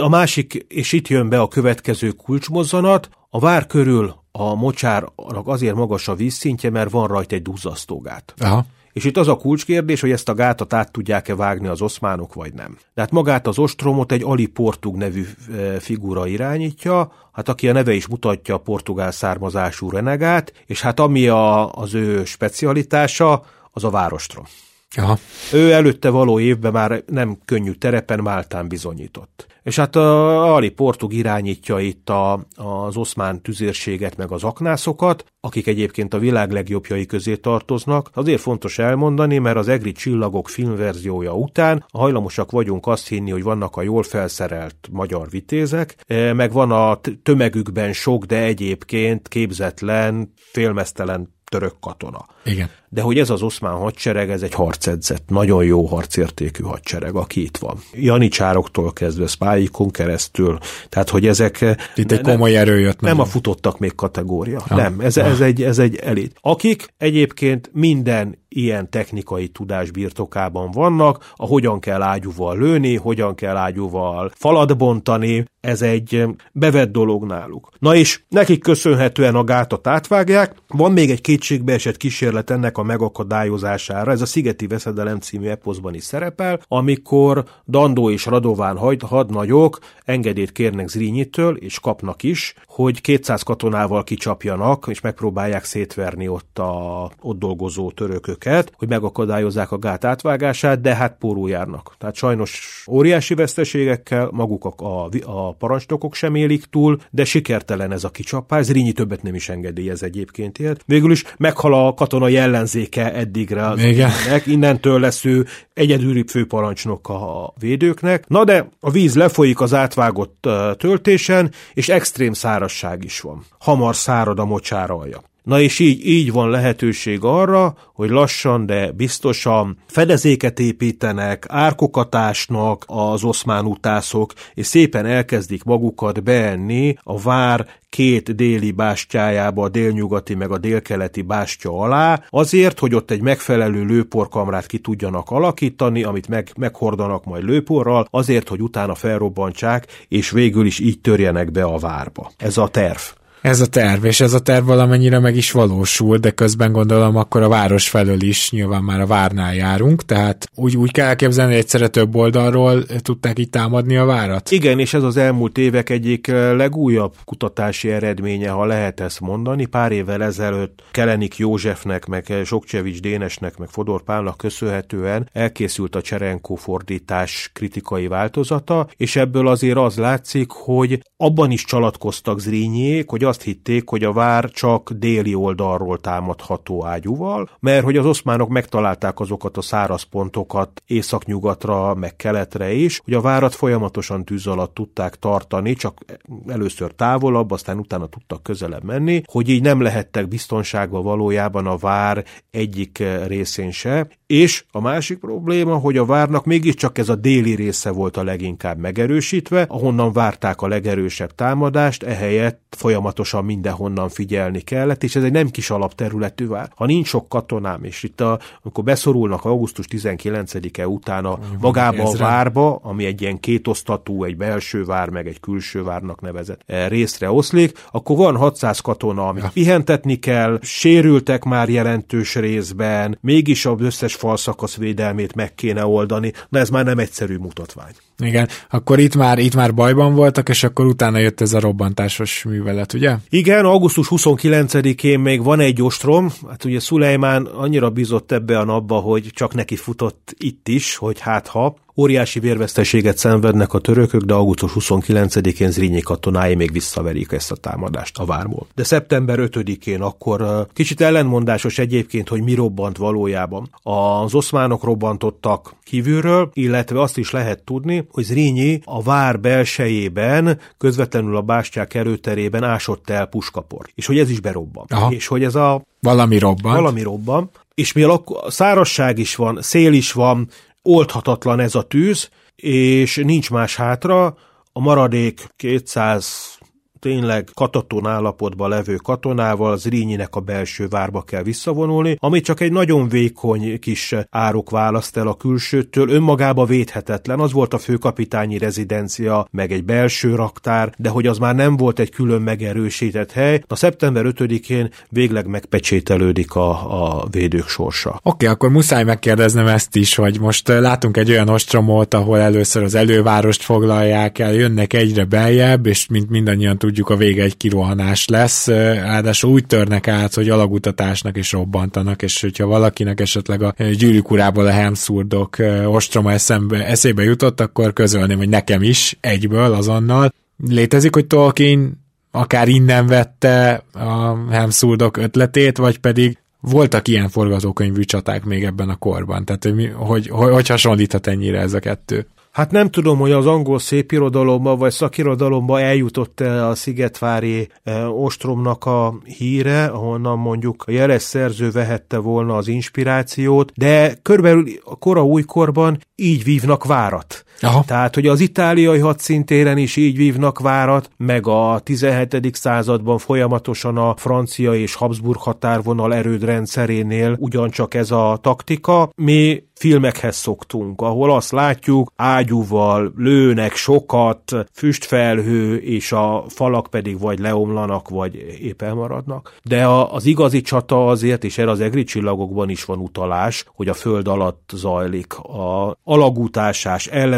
A másik, és itt jön be a következő kulcsmozzanat, a vár körül a mocsárnak azért magas a vízszintje, mert van rajta egy duzzasztógát. Aha. És itt az a kulcskérdés, hogy ezt a gátat át tudják-e vágni az oszmánok, vagy nem. De hát magát az ostromot egy Ali Portug nevű e, figura irányítja, hát aki a neve is mutatja a portugál származású renegát, és hát ami a, az ő specialitása, az a várostrom. Aha. Ő előtte való évben már nem könnyű terepen Máltán bizonyított. És hát a Ali Portug irányítja itt a, az oszmán tüzérséget, meg az aknászokat, akik egyébként a világ legjobbjai közé tartoznak. Azért fontos elmondani, mert az Egri csillagok filmverziója után hajlamosak vagyunk azt hinni, hogy vannak a jól felszerelt magyar vitézek, e, meg van a tömegükben sok, de egyébként képzetlen, félmeztelen török katona. Igen. De hogy ez az oszmán hadsereg, ez egy harcedzett, nagyon jó harcértékű hadsereg, aki itt van. Janicsároktól kezdve, Spáikon keresztül, tehát hogy ezek... Itt egy komoly erő jött. Nem a futottak még kategória, ja. nem, ez, ez, egy, ez egy elit. Akik egyébként minden ilyen technikai tudás birtokában vannak, a hogyan kell ágyúval lőni, hogyan kell ágyúval falat bontani, ez egy bevett dolog náluk. Na és nekik köszönhetően a gátat átvágják, van még egy kétségbeesett kísérlet ennek a megakadályozására, ez a Szigeti Veszedelem című eposzban is szerepel, amikor Dandó és Radován hadnagyok engedélyt kérnek Zrínitől, és kapnak is, hogy 200 katonával kicsapjanak, és megpróbálják szétverni ott a ott dolgozó törököket, hogy megakadályozzák a gát átvágását, de hát pórul járnak. Tehát sajnos óriási veszteségekkel, maguk a, a, a parancsnokok sem élik túl, de sikertelen ez a kicsapás. Zrínyi többet nem is engedélyez egyébként ilyet. Végül is meghal a katonai ellenzéke eddigre az Igen. innentől lesz ő egyedüli főparancsnok a védőknek. Na de a víz lefolyik az átvágott töltésen, és extrém szárasság is van. Hamar szárad a mocsáralja. Na és így, így van lehetőség arra, hogy lassan, de biztosan fedezéket építenek, árkokat ásnak az oszmán utászok, és szépen elkezdik magukat beenni a vár két déli bástyájába, a délnyugati meg a délkeleti bástya alá, azért, hogy ott egy megfelelő lőporkamrát ki tudjanak alakítani, amit meg, meghordanak majd lőporral, azért, hogy utána felrobbantsák, és végül is így törjenek be a várba. Ez a terv. Ez a terv, és ez a terv valamennyire meg is valósul, de közben gondolom akkor a város felől is nyilván már a várnál járunk, tehát úgy, úgy kell elképzelni, hogy egyszerre több oldalról tudták itt támadni a várat? Igen, és ez az elmúlt évek egyik legújabb kutatási eredménye, ha lehet ezt mondani. Pár évvel ezelőtt Kelenik Józsefnek, meg Sokcsevics Dénesnek, meg Fodor Pálnak köszönhetően elkészült a Cserenko fordítás kritikai változata, és ebből azért az látszik, hogy abban is csalatkoztak Zrínyiék, hogy azt hitték, hogy a vár csak déli oldalról támadható ágyúval, mert hogy az oszmánok megtalálták azokat a száraz pontokat északnyugatra, meg keletre is, hogy a várat folyamatosan tűz alatt tudták tartani, csak először távolabb, aztán utána tudtak közelebb menni, hogy így nem lehettek biztonságban valójában a vár egyik részén se, és a másik probléma, hogy a várnak mégiscsak ez a déli része volt a leginkább megerősítve, ahonnan várták a legerősebb támadást, ehelyett folyamatosan mindenhonnan figyelni kellett, és ez egy nem kis alapterületű vár. Ha nincs sok katonám, és itt a, amikor beszorulnak augusztus 19-e után a magába a várba, ami egy ilyen kétosztatú, egy belső vár, meg egy külső várnak nevezett eh, részre oszlik, akkor van 600 katona, amit ja. pihentetni kell, sérültek már jelentős részben, mégis az összes falszakasz védelmét meg kéne oldani, na ez már nem egyszerű mutatvány. Igen, akkor itt már, itt már bajban voltak, és akkor utána jött ez a robbantásos művelet, ugye? Igen, augusztus 29-én még van egy ostrom, hát ugye Szulejmán annyira bizott ebbe a napba, hogy csak neki futott itt is, hogy hát ha, Óriási vérveszteséget szenvednek a törökök, de augusztus 29-én Zrínyi katonái még visszaverik ezt a támadást a várból. De szeptember 5-én akkor kicsit ellenmondásos egyébként, hogy mi robbant valójában. Az oszmánok robbantottak kívülről, illetve azt is lehet tudni, hogy Zrínyi a vár belsejében, közvetlenül a bástyák előterében ásott el puskapor. És hogy ez is berobban. Aha. És hogy ez a... Valami robban. Valami robban. És mivel a szárazság is van, szél is van, oldhatatlan ez a tűz, és nincs más hátra, a maradék 200 tényleg kataton állapotban levő katonával Zrínyinek a belső várba kell visszavonulni, ami csak egy nagyon vékony kis árok választ el a külsőtől, önmagába védhetetlen, az volt a főkapitányi rezidencia, meg egy belső raktár, de hogy az már nem volt egy külön megerősített hely, a szeptember 5-én végleg megpecsételődik a, a védők sorsa. Oké, okay, akkor muszáj megkérdeznem ezt is, hogy most látunk egy olyan ostromot, ahol először az elővárost foglalják el, jönnek egyre beljebb, és mint mindannyian tudjuk, a vége egy kirohanás lesz, ráadásul úgy törnek át, hogy alagutatásnak is robbantanak, és hogyha valakinek esetleg a gyűrűk urából a Helmszurdok ostroma eszembe, eszébe jutott, akkor közölném, hogy nekem is egyből, azonnal. Létezik, hogy Tolkien akár innen vette a Helmszurdok ötletét, vagy pedig voltak ilyen forgatókönyvű csaták még ebben a korban, tehát hogy, hogy, hogy, hogy hasonlíthat ennyire ez a kettő? Hát nem tudom, hogy az angol szépirodalomba vagy szakirodalomba eljutott -e a Szigetvári e, ostromnak a híre, ahonnan mondjuk a jeles szerző vehette volna az inspirációt, de körülbelül a kora újkorban így vívnak várat. Aha. Tehát, hogy az itáliai hadszintéren is így vívnak várat, meg a 17. században folyamatosan a francia és Habsburg határvonal erődrendszerénél ugyancsak ez a taktika. Mi filmekhez szoktunk, ahol azt látjuk, ágyúval lőnek sokat, füstfelhő, és a falak pedig vagy leomlanak, vagy épp elmaradnak. De a, az igazi csata azért, és erre az egri csillagokban is van utalás, hogy a föld alatt zajlik. A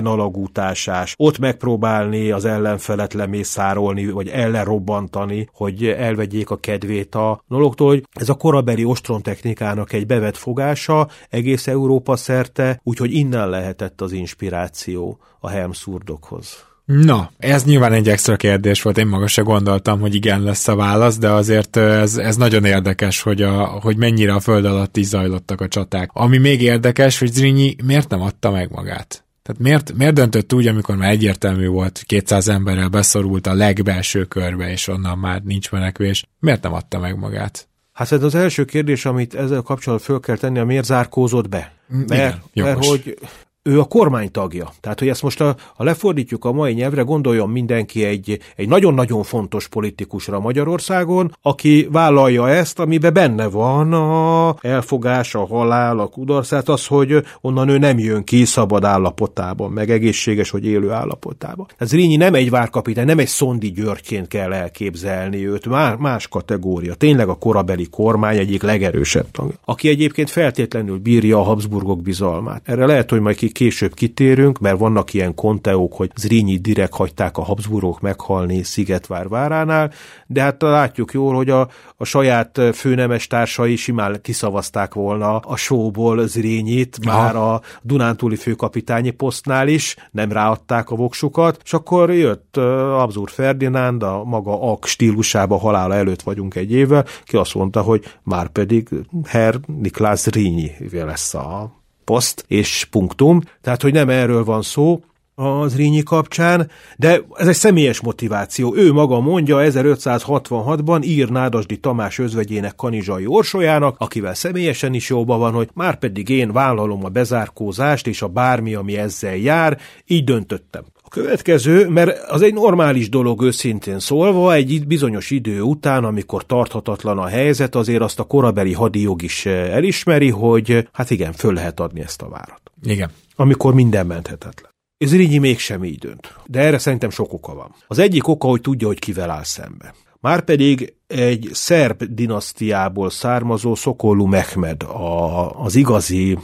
alagútásás, ott megpróbálni az ellenfelet lemészárolni, vagy ellenrobbantani, hogy elvegyék a kedvét a dologtól, hogy ez a korabeli ostrom technikának egy bevett fogása, egész Európa szerte, úgyhogy innen lehetett az inspiráció a Helmszurdokhoz. Na, ez nyilván egy extra kérdés volt, én maga se gondoltam, hogy igen lesz a válasz, de azért ez, ez nagyon érdekes, hogy, a, hogy mennyire a föld alatt is zajlottak a csaták. Ami még érdekes, hogy Zrínyi miért nem adta meg magát? Tehát miért, miért döntött úgy, amikor már egyértelmű volt, 200 emberrel beszorult a legbelső körbe, és onnan már nincs menekvés, miért nem adta meg magát? Hát ez az első kérdés, amit ezzel kapcsolatban föl kell tenni, a miért zárkózott be? Mert, Igen, mert hogy ő a kormány tagja. Tehát, hogy ezt most, a, ha lefordítjuk a mai nyelvre, gondoljon mindenki egy, egy nagyon-nagyon fontos politikusra Magyarországon, aki vállalja ezt, amiben benne van a elfogás, a halál, a kudarcát, az, hogy onnan ő nem jön ki szabad állapotában, meg egészséges, hogy élő állapotában. Ez Rínyi nem egy várkapitány, nem egy szondi györgyként kell elképzelni őt, más, más kategória. Tényleg a korabeli kormány egyik legerősebb tagja, aki egyébként feltétlenül bírja a Habsburgok bizalmát. Erre lehet, hogy majd ki később kitérünk, mert vannak ilyen konteók, hogy Zrínyi direkt hagyták a Habsburgok meghalni Szigetvár váránál, de hát látjuk jól, hogy a, a saját főnemes társai simán kiszavazták volna a showból Zrényit, már a Dunántúli főkapitányi posztnál is, nem ráadták a voksukat, és akkor jött Abzur Ferdinánd, a maga ak stílusába halála előtt vagyunk egy évvel, ki azt mondta, hogy már pedig Herr Niklas Zrínyi lesz a poszt és punktum, tehát hogy nem erről van szó, az Rínyi kapcsán, de ez egy személyes motiváció. Ő maga mondja 1566-ban ír Nádasdi Tamás özvegyének Kanizsai Orsolyának, akivel személyesen is jóba van, hogy már pedig én vállalom a bezárkózást és a bármi, ami ezzel jár, így döntöttem. A következő, mert az egy normális dolog őszintén szólva, egy bizonyos idő után, amikor tarthatatlan a helyzet, azért azt a korabeli hadijog is eh, elismeri, hogy hát igen, föl lehet adni ezt a várat. Igen. Amikor minden menthetetlen. Ez Rigyi mégsem így dönt. De erre szerintem sok oka van. Az egyik oka, hogy tudja, hogy kivel áll szembe. Márpedig egy szerb dinasztiából származó Szokollu Mehmed, a, az igazi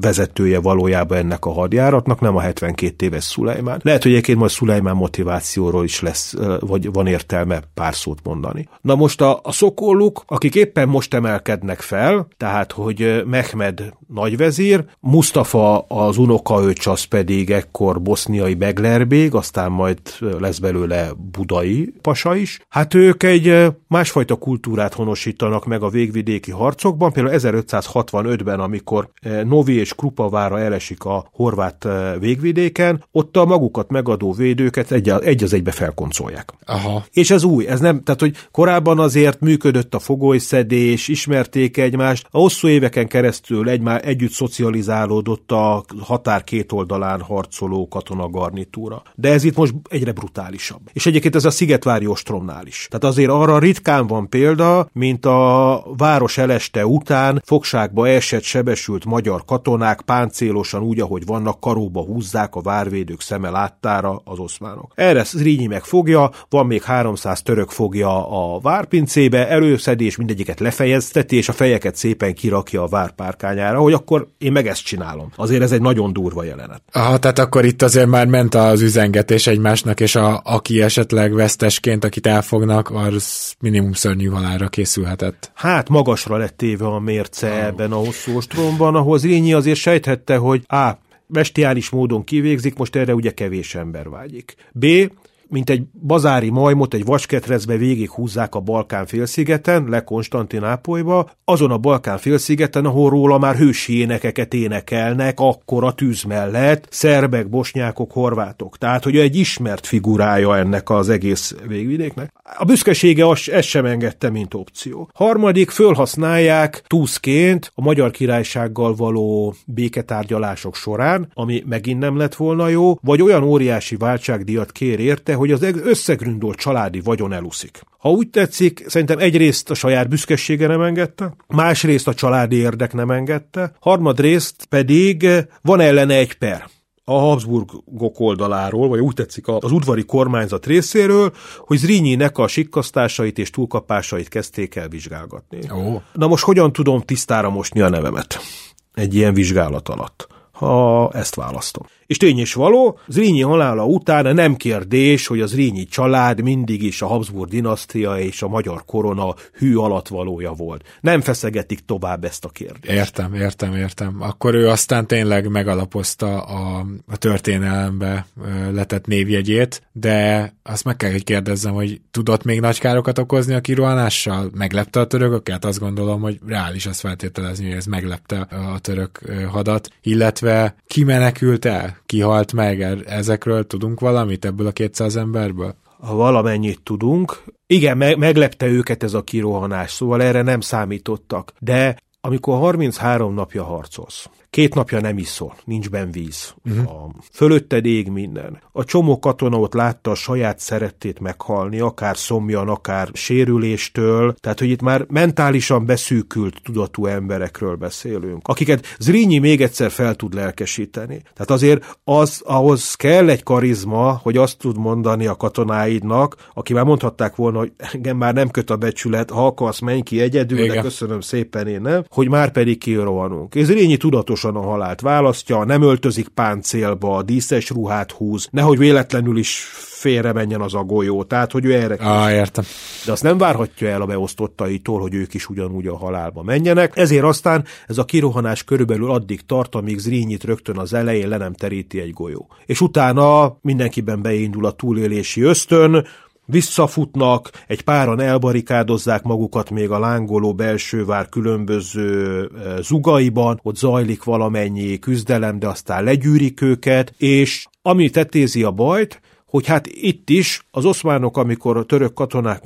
vezetője valójában ennek a hadjáratnak, nem a 72 éves Szulajmán. Lehet, hogy egyébként majd Szulajmán motivációról is lesz, vagy van értelme pár szót mondani. Na most a, a szokolluk, akik éppen most emelkednek fel, tehát, hogy Mehmed nagyvezír, Mustafa az unokaöcs, az pedig ekkor boszniai Beglerbég, aztán majd lesz belőle budai pasa is. Hát ők egy másfajta kultúrát honosítanak meg a végvidéki harcokban, például 1565-ben, amikor Novi és Krupavára elesik a horvát végvidéken, ott a magukat megadó védőket egy, egy az egybe felkoncolják. Aha. És ez új, ez nem, tehát hogy korábban azért működött a fogolyszedés, ismerték egymást, a hosszú éveken keresztül egymá, együtt szocializálódott a határ két oldalán harcoló katonagarnitúra. De ez itt most egyre brutálisabb. És egyébként ez a Szigetvári ostromnál is. Tehát azért arra ritkán van példa, mint a város eleste után fogságba esett sebesült magyar katonák páncélosan úgy, ahogy vannak, karóba húzzák a várvédők szeme láttára az oszmánok. Erre Zrínyi megfogja, van még 300 török fogja a várpincébe, előszedés mindegyiket lefejezteti, és a fejeket szépen kirakja a várpárkányára, hogy akkor én meg ezt csinálom. Azért ez egy nagyon durva jelenet. Aha, tehát akkor itt azért már ment az üzengetés egymásnak, és a, aki esetleg vesztesként, akit elfognak, az minimum szörnyű halálra készülhetett. Hát magasra lett téve a mérce oh. ebben a hosszú ostromban, ahol Zrínyi azért sejthette, hogy A. bestiális módon kivégzik, most erre ugye kevés ember vágyik. B mint egy bazári majmot egy vasketrecbe végig húzzák a Balkán félszigeten, le Konstantinápolyba, azon a Balkán félszigeten, ahol róla már hősi énekeket énekelnek, akkor a tűz mellett, szerbek, bosnyákok, horvátok. Tehát, hogy egy ismert figurája ennek az egész végvidéknek. A büszkesége az, ezt sem engedte, mint opció. Harmadik, fölhasználják túszként a magyar királysággal való béketárgyalások során, ami megint nem lett volna jó, vagy olyan óriási váltságdíjat kér érte, hogy az összegründolt családi vagyon eluszik. Ha úgy tetszik, szerintem egyrészt a saját büszkesége nem engedte, másrészt a családi érdek nem engedte, harmadrészt pedig van ellene egy per a Habsburgok oldaláról, vagy úgy tetszik az udvari kormányzat részéről, hogy Zrínyinek a sikkasztásait és túlkapásait kezdték el vizsgálgatni. Oh. Na most hogyan tudom tisztára mosni a nevemet egy ilyen vizsgálat alatt? ha ezt választom. És tény is való, Zrínyi halála után nem kérdés, hogy az Zrínyi család mindig is a Habsburg dinasztia és a magyar korona hű alattvalója volt. Nem feszegetik tovább ezt a kérdést. Értem, értem, értem. Akkor ő aztán tényleg megalapozta a, a történelembe letett névjegyét, de azt meg kell, hogy kérdezzem, hogy tudott még nagy károkat okozni a kirohanással? Meglepte a törököket? Azt gondolom, hogy reális azt feltételezni, hogy ez meglepte a török hadat, illetve ki menekült kihalt meg? Er, ezekről tudunk valamit ebből a 200 emberből? Ha valamennyit tudunk. Igen, me- meglepte őket ez a kirohanás, szóval erre nem számítottak. De amikor 33 napja harcolsz, Két napja nem iszol, nincs benn víz. Uh-huh. A, fölötted ég minden. A csomó katona ott látta a saját szerettét meghalni, akár szomjan, akár sérüléstől, tehát hogy itt már mentálisan beszűkült tudatú emberekről beszélünk, akiket Zrínyi még egyszer fel tud lelkesíteni. Tehát azért az, ahhoz kell egy karizma, hogy azt tud mondani a katonáidnak, aki már mondhatták volna, hogy engem már nem köt a becsület, ha akarsz, menj ki egyedül, Igen. de köszönöm szépen, én nem, hogy már pedig kirovanunk. És Zrínyi tudatos tudatosan a halált választja, nem öltözik páncélba, díszes ruhát húz, nehogy véletlenül is félre menjen az a golyó, tehát hogy ő erre ah, értem. De azt nem várhatja el a beosztottaitól, hogy ők is ugyanúgy a halálba menjenek, ezért aztán ez a kirohanás körülbelül addig tart, amíg Zrínyit rögtön az elején le nem teríti egy golyó. És utána mindenkiben beindul a túlélési ösztön, Visszafutnak, egy páran elbarikádozzák magukat még a lángoló belsővár különböző zugaiban, ott zajlik valamennyi küzdelem, de aztán legyűrik őket, és ami tetézi a bajt, hogy hát itt is az oszmánok, amikor a török katonák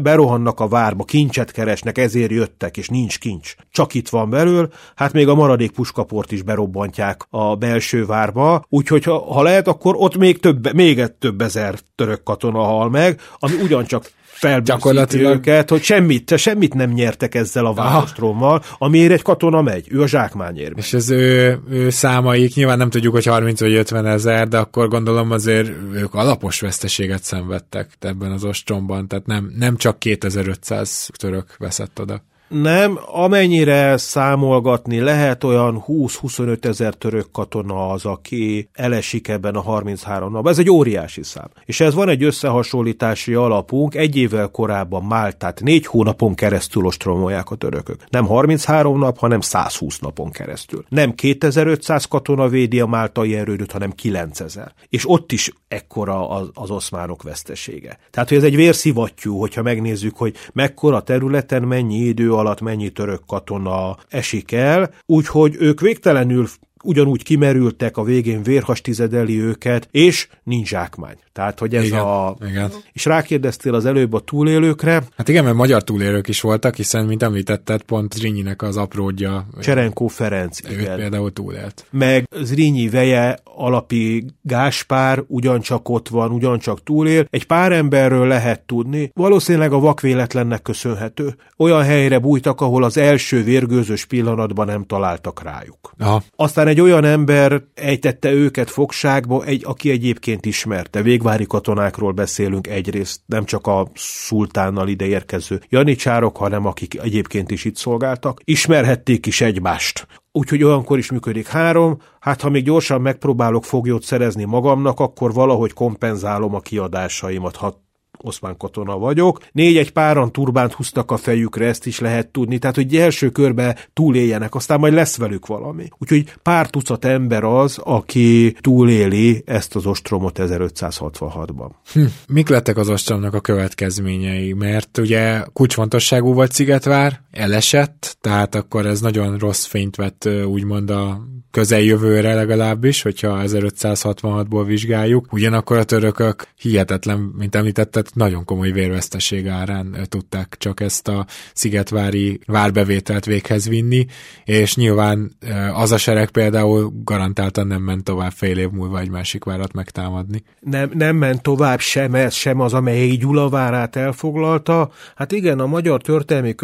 berohannak a várba, kincset keresnek, ezért jöttek, és nincs kincs. Csak itt van belül, hát még a maradék puskaport is berobbantják a belső várba, úgyhogy ha, ha lehet, akkor ott még több, még több ezer török katona hal meg, ami ugyancsak felbűszíti őket, hogy semmit, semmit nem nyertek ezzel a várostrommal, amiért egy katona megy, ő a zsákmányért. És az ő, ő számaik, nyilván nem tudjuk, hogy 30 vagy 50 ezer, de akkor gondolom azért ők alapos veszteséget szenvedtek ebben az ostromban, tehát nem, nem csak 2500 török veszett oda. Nem, amennyire számolgatni lehet, olyan 20-25 ezer török katona az, aki elesik ebben a 33 napban. Ez egy óriási szám. És ez van egy összehasonlítási alapunk, egy évvel korábban Máltát négy hónapon keresztül ostromolják a törökök. Nem 33 nap, hanem 120 napon keresztül. Nem 2500 katona védi a máltai erődöt, hanem 9000. És ott is ekkora az, az oszmánok vesztesége. Tehát, hogy ez egy vérszivattyú, hogyha megnézzük, hogy mekkora területen mennyi idő alatt mennyi török katona esik el, úgyhogy ők végtelenül ugyanúgy kimerültek, a végén vérhas tizedeli őket, és nincs zsákmány. Tehát, hogy ez igen, a... Igen. És rákérdeztél az előbb a túlélőkre. Hát igen, mert magyar túlélők is voltak, hiszen, mint említetted, pont Zrinyinek az apródja. Cserenkó Ferenc, ő igen. például túlélt. Meg Zrinyi veje alapi Gáspár ugyancsak ott van, ugyancsak túlél. Egy pár emberről lehet tudni, valószínűleg a vakvéletlennek köszönhető. Olyan helyre bújtak, ahol az első vérgőzös pillanatban nem találtak rájuk. Aha. Aztán egy olyan ember ejtette őket fogságba, egy, aki egyébként ismerte. Végvári katonákról beszélünk egyrészt, nem csak a szultánnal ide érkező janicsárok, hanem akik egyébként is itt szolgáltak. Ismerhették is egymást. Úgyhogy olyankor is működik három, hát ha még gyorsan megpróbálok foglyot szerezni magamnak, akkor valahogy kompenzálom a kiadásaimat, ha oszmán katona vagyok. Négy-egy páran turbánt húztak a fejükre, ezt is lehet tudni, tehát hogy első körbe túléljenek, aztán majd lesz velük valami. Úgyhogy pár tucat ember az, aki túléli ezt az ostromot 1566-ban. Hm. Mik lettek az ostromnak a következményei? Mert ugye kulcsfontosságú volt Szigetvár, elesett, tehát akkor ez nagyon rossz fényt vett úgymond a közeljövőre legalábbis, hogyha 1566-ból vizsgáljuk. Ugyanakkor a törökök hihetetlen, mint említetted, nagyon komoly vérveszteség árán tudták csak ezt a szigetvári várbevételt véghez vinni, és nyilván az a sereg például garantáltan nem ment tovább fél év múlva egy másik várat megtámadni. Nem, nem ment tovább sem ez, sem az, amely Gyula várát elfoglalta. Hát igen, a magyar történelmi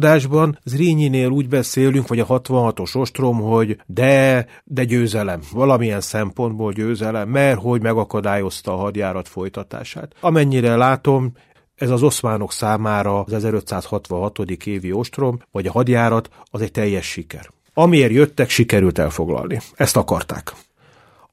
közgondolkodásban Zrínyinél úgy beszélünk, vagy a 66-os ostrom, hogy de, de győzelem, valamilyen szempontból győzelem, mert hogy megakadályozta a hadjárat folytatását. Amennyire látom, ez az oszmánok számára az 1566. évi ostrom, vagy a hadjárat, az egy teljes siker. Amiért jöttek, sikerült elfoglalni. Ezt akarták.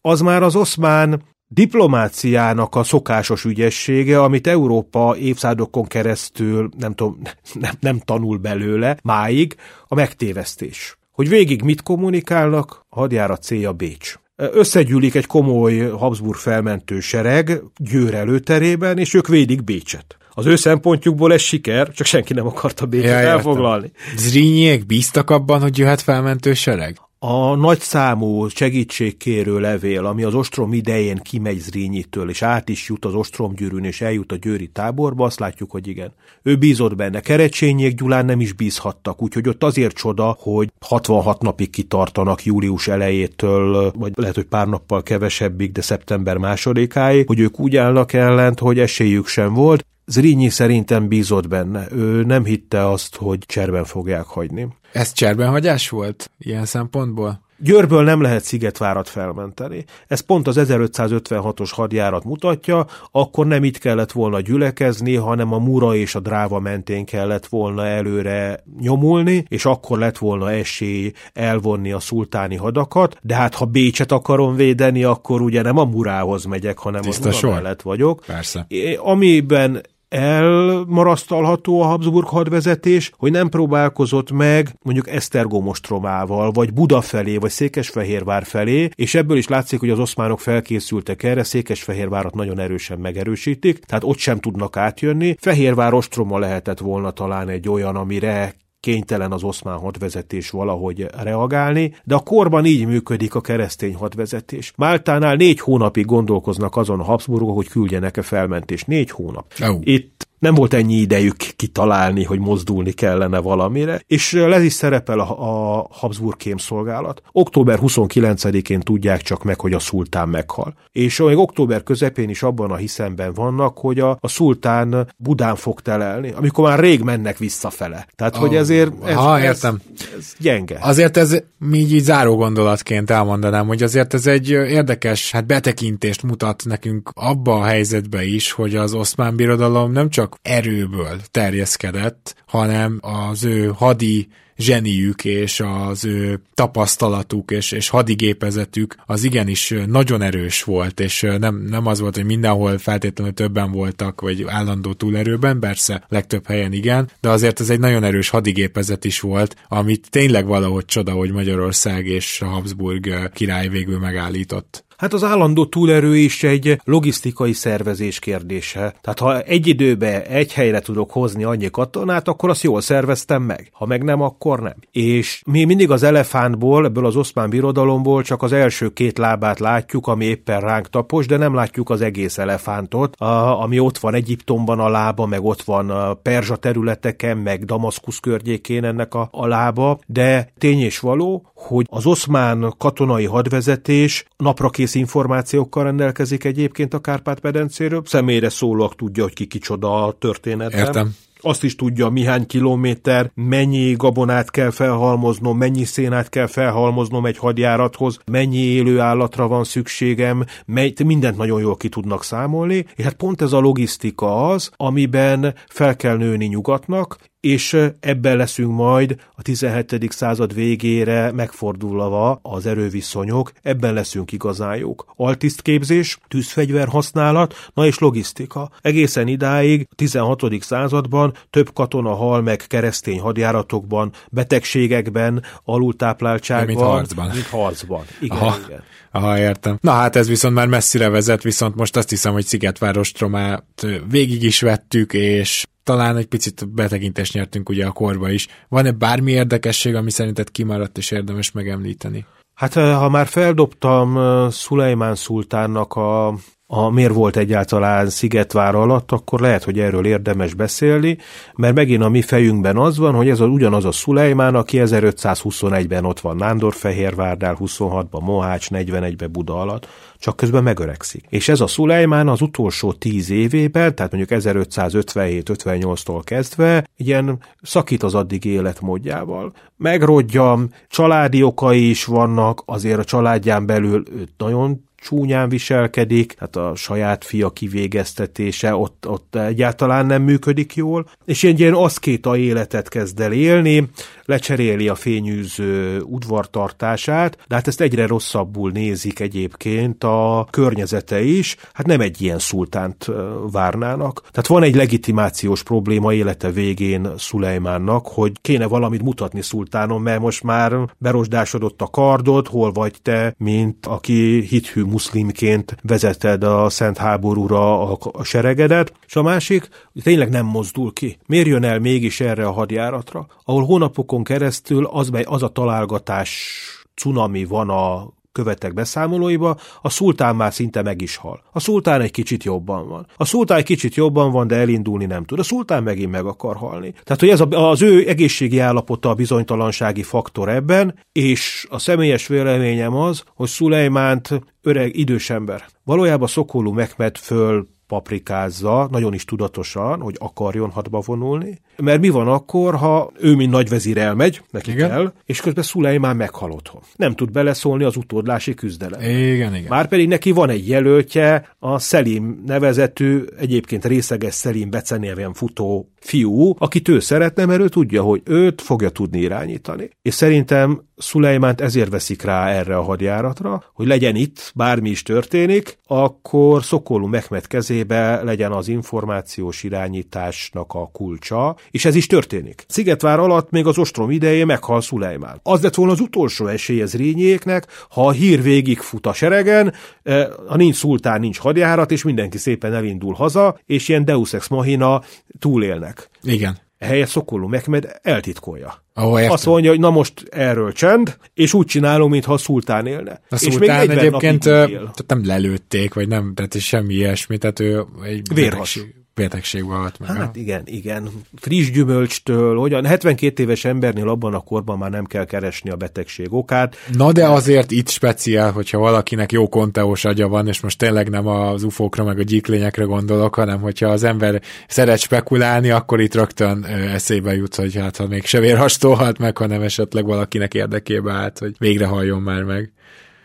Az már az oszmán diplomáciának a szokásos ügyessége, amit Európa évszázadokon keresztül nem, tudom, nem, nem tanul belőle máig, a megtévesztés. Hogy végig mit kommunikálnak, a hadjárat célja Bécs. Összegyűlik egy komoly Habsburg felmentő sereg Győr előterében, és ők védik Bécset. Az ő szempontjukból ez siker, csak senki nem akarta Bécset ja, elfoglalni. Zrínyiek bíztak abban, hogy jöhet felmentő sereg? A nagy számú segítségkérő levél, ami az ostrom idején kimegy Zrínyitől, és át is jut az ostromgyűrűn, és eljut a győri táborba, azt látjuk, hogy igen. Ő bízott benne. Kerecsényék Gyulán nem is bízhattak, úgyhogy ott azért csoda, hogy 66 napig kitartanak július elejétől, vagy lehet, hogy pár nappal kevesebbig, de szeptember másodikáig, hogy ők úgy állnak ellent, hogy esélyük sem volt. Zrínyi szerintem bízott benne. Ő nem hitte azt, hogy cserben fogják hagyni. Ez cserbenhagyás volt ilyen szempontból? Győrből nem lehet Szigetvárat felmenteni. Ez pont az 1556-os hadjárat mutatja, akkor nem itt kellett volna gyülekezni, hanem a Mura és a Dráva mentén kellett volna előre nyomulni, és akkor lett volna esély elvonni a szultáni hadakat, de hát ha Bécset akarom védeni, akkor ugye nem a Murához megyek, hanem Tiszta a Mura mellett vagyok. Persze. Amiben elmarasztalható a Habsburg hadvezetés, hogy nem próbálkozott meg mondjuk Esztergom ostromával, vagy Buda felé, vagy Székesfehérvár felé, és ebből is látszik, hogy az oszmánok felkészültek erre, Székesfehérvárat nagyon erősen megerősítik, tehát ott sem tudnak átjönni. Fehérvár ostroma lehetett volna talán egy olyan, amire kénytelen az oszmán hadvezetés valahogy reagálni, de a korban így működik a keresztény hadvezetés. Máltánál négy hónapig gondolkoznak azon a Habsburgok, hogy küldjenek-e felmentést. Négy hónap. Oh. Itt nem volt ennyi idejük kitalálni, hogy mozdulni kellene valamire, és le is szerepel a, a Habsburg kémszolgálat. Október 29-én tudják csak meg, hogy a szultán meghal. És még október közepén is abban a hiszemben vannak, hogy a, a szultán Budán fog telelni, amikor már rég mennek visszafele. Tehát, oh. hogy ezért ez, ha, értem. Ez, ez gyenge. Azért ez így, így záró gondolatként elmondanám, hogy azért ez egy érdekes hát betekintést mutat nekünk abba a helyzetbe is, hogy az oszmán birodalom nem csak csak erőből terjeszkedett, hanem az ő hadi zseniük és az ő tapasztalatuk és, és hadigépezetük az igenis nagyon erős volt, és nem, nem az volt, hogy mindenhol feltétlenül többen voltak, vagy állandó túlerőben, persze legtöbb helyen igen, de azért ez egy nagyon erős hadigépezet is volt, amit tényleg valahogy csoda, hogy Magyarország és Habsburg király végül megállított. Hát az állandó túlerő is egy logisztikai szervezés kérdése. Tehát ha egy időbe egy helyre tudok hozni annyi katonát, akkor azt jól szerveztem meg. Ha meg nem, akkor nem. És mi mindig az elefántból, ebből az oszmán birodalomból csak az első két lábát látjuk, ami éppen ránk tapos, de nem látjuk az egész elefántot, ami ott van Egyiptomban a lába, meg ott van Perzsa területeken, meg Damaszkusz környékén ennek a, a lába, de tény és való, hogy az oszmán katonai hadvezetés naprakész információkkal rendelkezik egyébként a Kárpát-medencéről. Személyre szólóak tudja, hogy ki kicsoda a történetben. Értem azt is tudja, mihány kilométer, mennyi gabonát kell felhalmoznom, mennyi szénát kell felhalmoznom egy hadjárathoz, mennyi élő állatra van szükségem, mely, mindent nagyon jól ki tudnak számolni, és hát pont ez a logisztika az, amiben fel kell nőni nyugatnak, és ebben leszünk majd a 17. század végére megfordulva az erőviszonyok, ebben leszünk igazán jók. Altisztképzés, tűzfegyver használat, na és logisztika. Egészen idáig, a 16. században több katona hal meg keresztény hadjáratokban, betegségekben, alultápláltságban, mint harcban. Mint harcban. Igen, Aha. igen. Aha, értem. Na hát ez viszont már messzire vezet, viszont most azt hiszem, hogy Szigetváros tromát végig is vettük, és talán egy picit betekintést nyertünk ugye a korba is. Van-e bármi érdekesség, ami szerinted kimaradt és érdemes megemlíteni? Hát ha már feldobtam Szulejmán szultánnak a a miért volt egyáltalán Szigetvár alatt, akkor lehet, hogy erről érdemes beszélni, mert megint a mi fejünkben az van, hogy ez az, ugyanaz a Szulejmán, aki 1521-ben ott van Nándorfehérvárdál, 26-ban Mohács, 41-ben Buda alatt, csak közben megöregszik. És ez a Szulejmán az utolsó tíz évében, tehát mondjuk 1557-58-tól kezdve, ilyen szakít az addig életmódjával. Megrodjam, családi okai is vannak, azért a családján belül őt nagyon csúnyán viselkedik, hát a saját fia kivégeztetése ott, ott egyáltalán nem működik jól, és ilyen, ilyen aszkéta életet kezd el élni, lecseréli a fényűző udvartartását, de hát ezt egyre rosszabbul nézik egyébként a környezete is, hát nem egy ilyen szultánt várnának. Tehát van egy legitimációs probléma élete végén Szulejmánnak, hogy kéne valamit mutatni szultánon, mert most már berosdásodott a kardod, hol vagy te, mint aki hithű muszlimként vezeted a szent háborúra a seregedet, és a másik tényleg nem mozdul ki. Miért jön el mégis erre a hadjáratra, ahol hónapokon keresztül az, az a találgatás cunami van a követek beszámolóiba, a szultán már szinte meg is hal. A szultán egy kicsit jobban van. A szultán egy kicsit jobban van, de elindulni nem tud. A szultán megint meg akar halni. Tehát, hogy ez a, az ő egészségi állapota a bizonytalansági faktor ebben, és a személyes véleményem az, hogy Szulejmánt öreg, idős ember. Valójában Szokolú Mehmed föl paprikázza, nagyon is tudatosan, hogy akarjon hadba vonulni. Mert mi van akkor, ha ő, mint nagyvezír elmegy, neki igen. kell, és közben Szulejmán meghal otthon. Nem tud beleszólni az utódlási küzdelem. Igen, igen. Márpedig neki van egy jelöltje, a Szelim nevezetű, egyébként részeges Szelim becenéven futó fiú, akit ő szeretne, mert ő tudja, hogy őt fogja tudni irányítani. És szerintem Szulejmánt ezért veszik rá erre a hadjáratra, hogy legyen itt, bármi is történik, akkor Szokolú Mehmet kezébe legyen az információs irányításnak a kulcsa, és ez is történik. Szigetvár alatt még az ostrom idején meghal Szulejmán. Az lett volna az utolsó esély ez Rényéknek, ha a hír végig fut a seregen, eh, ha nincs szultán, nincs hadjárat, és mindenki szépen elindul haza, és ilyen Deus Ex Machina túlélnek. Igen. Ehelyett Szokolú Mehmed eltitkolja. Oh, Azt mondja, hogy na most erről csend, és úgy csinálom, mintha a szultán élne. A szultán egyébként tehát nem lelőtték, vagy nem, tehát semmi ilyesmi, tehát ő egy Vérhas betegségbe halt meg. Hát igen, igen. Friss gyümölcstől, hogyan 72 éves embernél abban a korban már nem kell keresni a betegség okát. Na de azért itt speciál, hogyha valakinek jó konteós agya van, és most tényleg nem az ufókra meg a gyíklényekre gondolok, hanem hogyha az ember szeret spekulálni, akkor itt rögtön eszébe jut, hogy hát ha még se vérhastól halt meg, hanem esetleg valakinek érdekébe állt, hogy végre halljon már meg.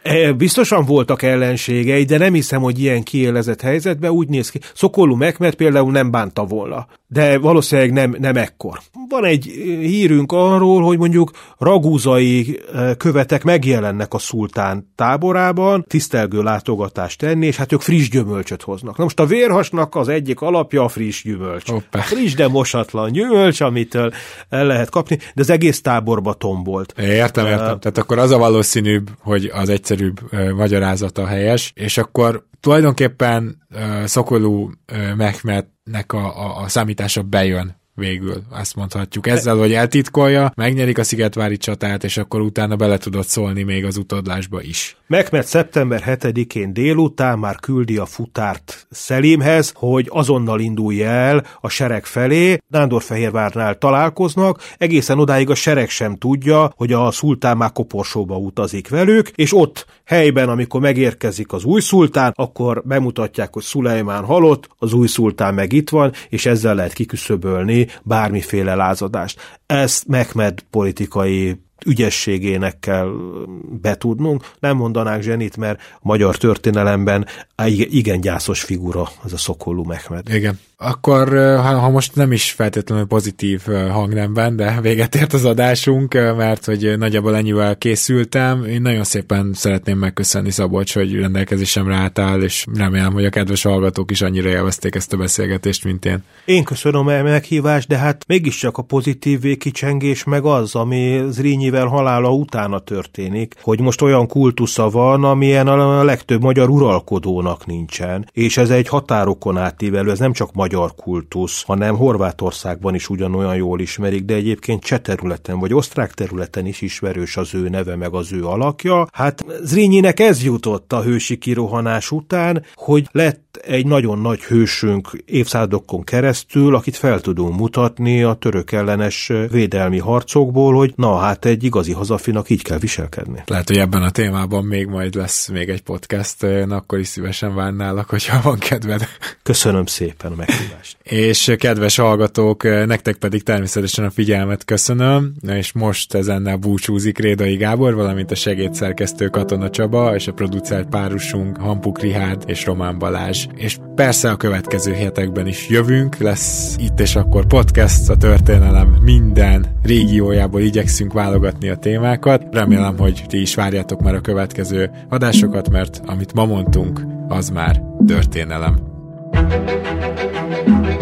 E, biztosan voltak ellenségei, de nem hiszem, hogy ilyen kiélezett helyzetben úgy néz ki. Szokolú Mehmet például nem bánta volna, de valószínűleg nem, nem ekkor. Van egy hírünk arról, hogy mondjuk ragúzai e, követek megjelennek a szultán táborában, tisztelgő látogatást tenni, és hát ők friss gyümölcsöt hoznak. Na most a vérhasnak az egyik alapja a friss gyümölcs. Hoppá. Friss, de mosatlan gyümölcs, amitől el lehet kapni, de az egész táborba tombolt. Értem, értem. Tehát akkor az a valószínűbb, hogy az egyszerűbb uh, magyarázata helyes, és akkor tulajdonképpen uh, Szokolú uh, Mehmetnek a, a, a számítása bejön végül, azt mondhatjuk. Ezzel, hogy eltitkolja, megnyerik a Szigetvári csatát, és akkor utána bele tudott szólni még az utódlásba is. Mehmet szeptember 7-én délután már küldi a futárt Szelimhez, hogy azonnal indulj el a sereg felé. Nándorfehérvárnál találkoznak, egészen odáig a sereg sem tudja, hogy a szultán már koporsóba utazik velük, és ott helyben, amikor megérkezik az új szultán, akkor bemutatják, hogy Szulejmán halott, az új szultán meg itt van, és ezzel lehet kiküszöbölni bármiféle lázadást. Ezt Mehmed politikai ügyességének kell betudnunk. Nem mondanák zsenit, mert a magyar történelemben igen gyászos figura az a Szokolú Mehmed. Igen. Akkor, ha most nem is feltétlenül pozitív hangnemben, de véget ért az adásunk, mert hogy nagyjából ennyivel készültem. Én nagyon szépen szeretném megköszönni Szabolcs, hogy rendelkezésemre álltál, és remélem, hogy a kedves hallgatók is annyira élvezték ezt a beszélgetést, mint én. Én köszönöm a meghívást, de hát mégiscsak a pozitív végkicsengés meg az, ami Zrínyivel halála utána történik, hogy most olyan kultusza van, amilyen a legtöbb magyar uralkodónak nincsen, és ez egy határokon átívelő, ez nem csak magyar magyar kultusz, hanem Horvátországban is ugyanolyan jól ismerik, de egyébként cseh területen vagy osztrák területen is ismerős az ő neve meg az ő alakja. Hát Zrínyinek ez jutott a hősi kirohanás után, hogy lett egy nagyon nagy hősünk évszázadokon keresztül, akit fel tudunk mutatni a török ellenes védelmi harcokból, hogy na hát egy igazi hazafinak így kell viselkedni. Lehet, hogy ebben a témában még majd lesz még egy podcast, én akkor is szívesen várnálak, hogyha van kedved. Köszönöm szépen a meghívást. és kedves hallgatók, nektek pedig természetesen a figyelmet köszönöm, és most ezennel búcsúzik Rédai Gábor, valamint a segédszerkesztő Katona Csaba, és a producert párusunk Hampuk Rihárd és Román Balázs és persze a következő hetekben is jövünk, lesz itt és akkor podcast, a történelem minden régiójából igyekszünk válogatni a témákat. Remélem, hogy ti is várjátok már a következő adásokat, mert amit ma mondtunk, az már történelem. thank you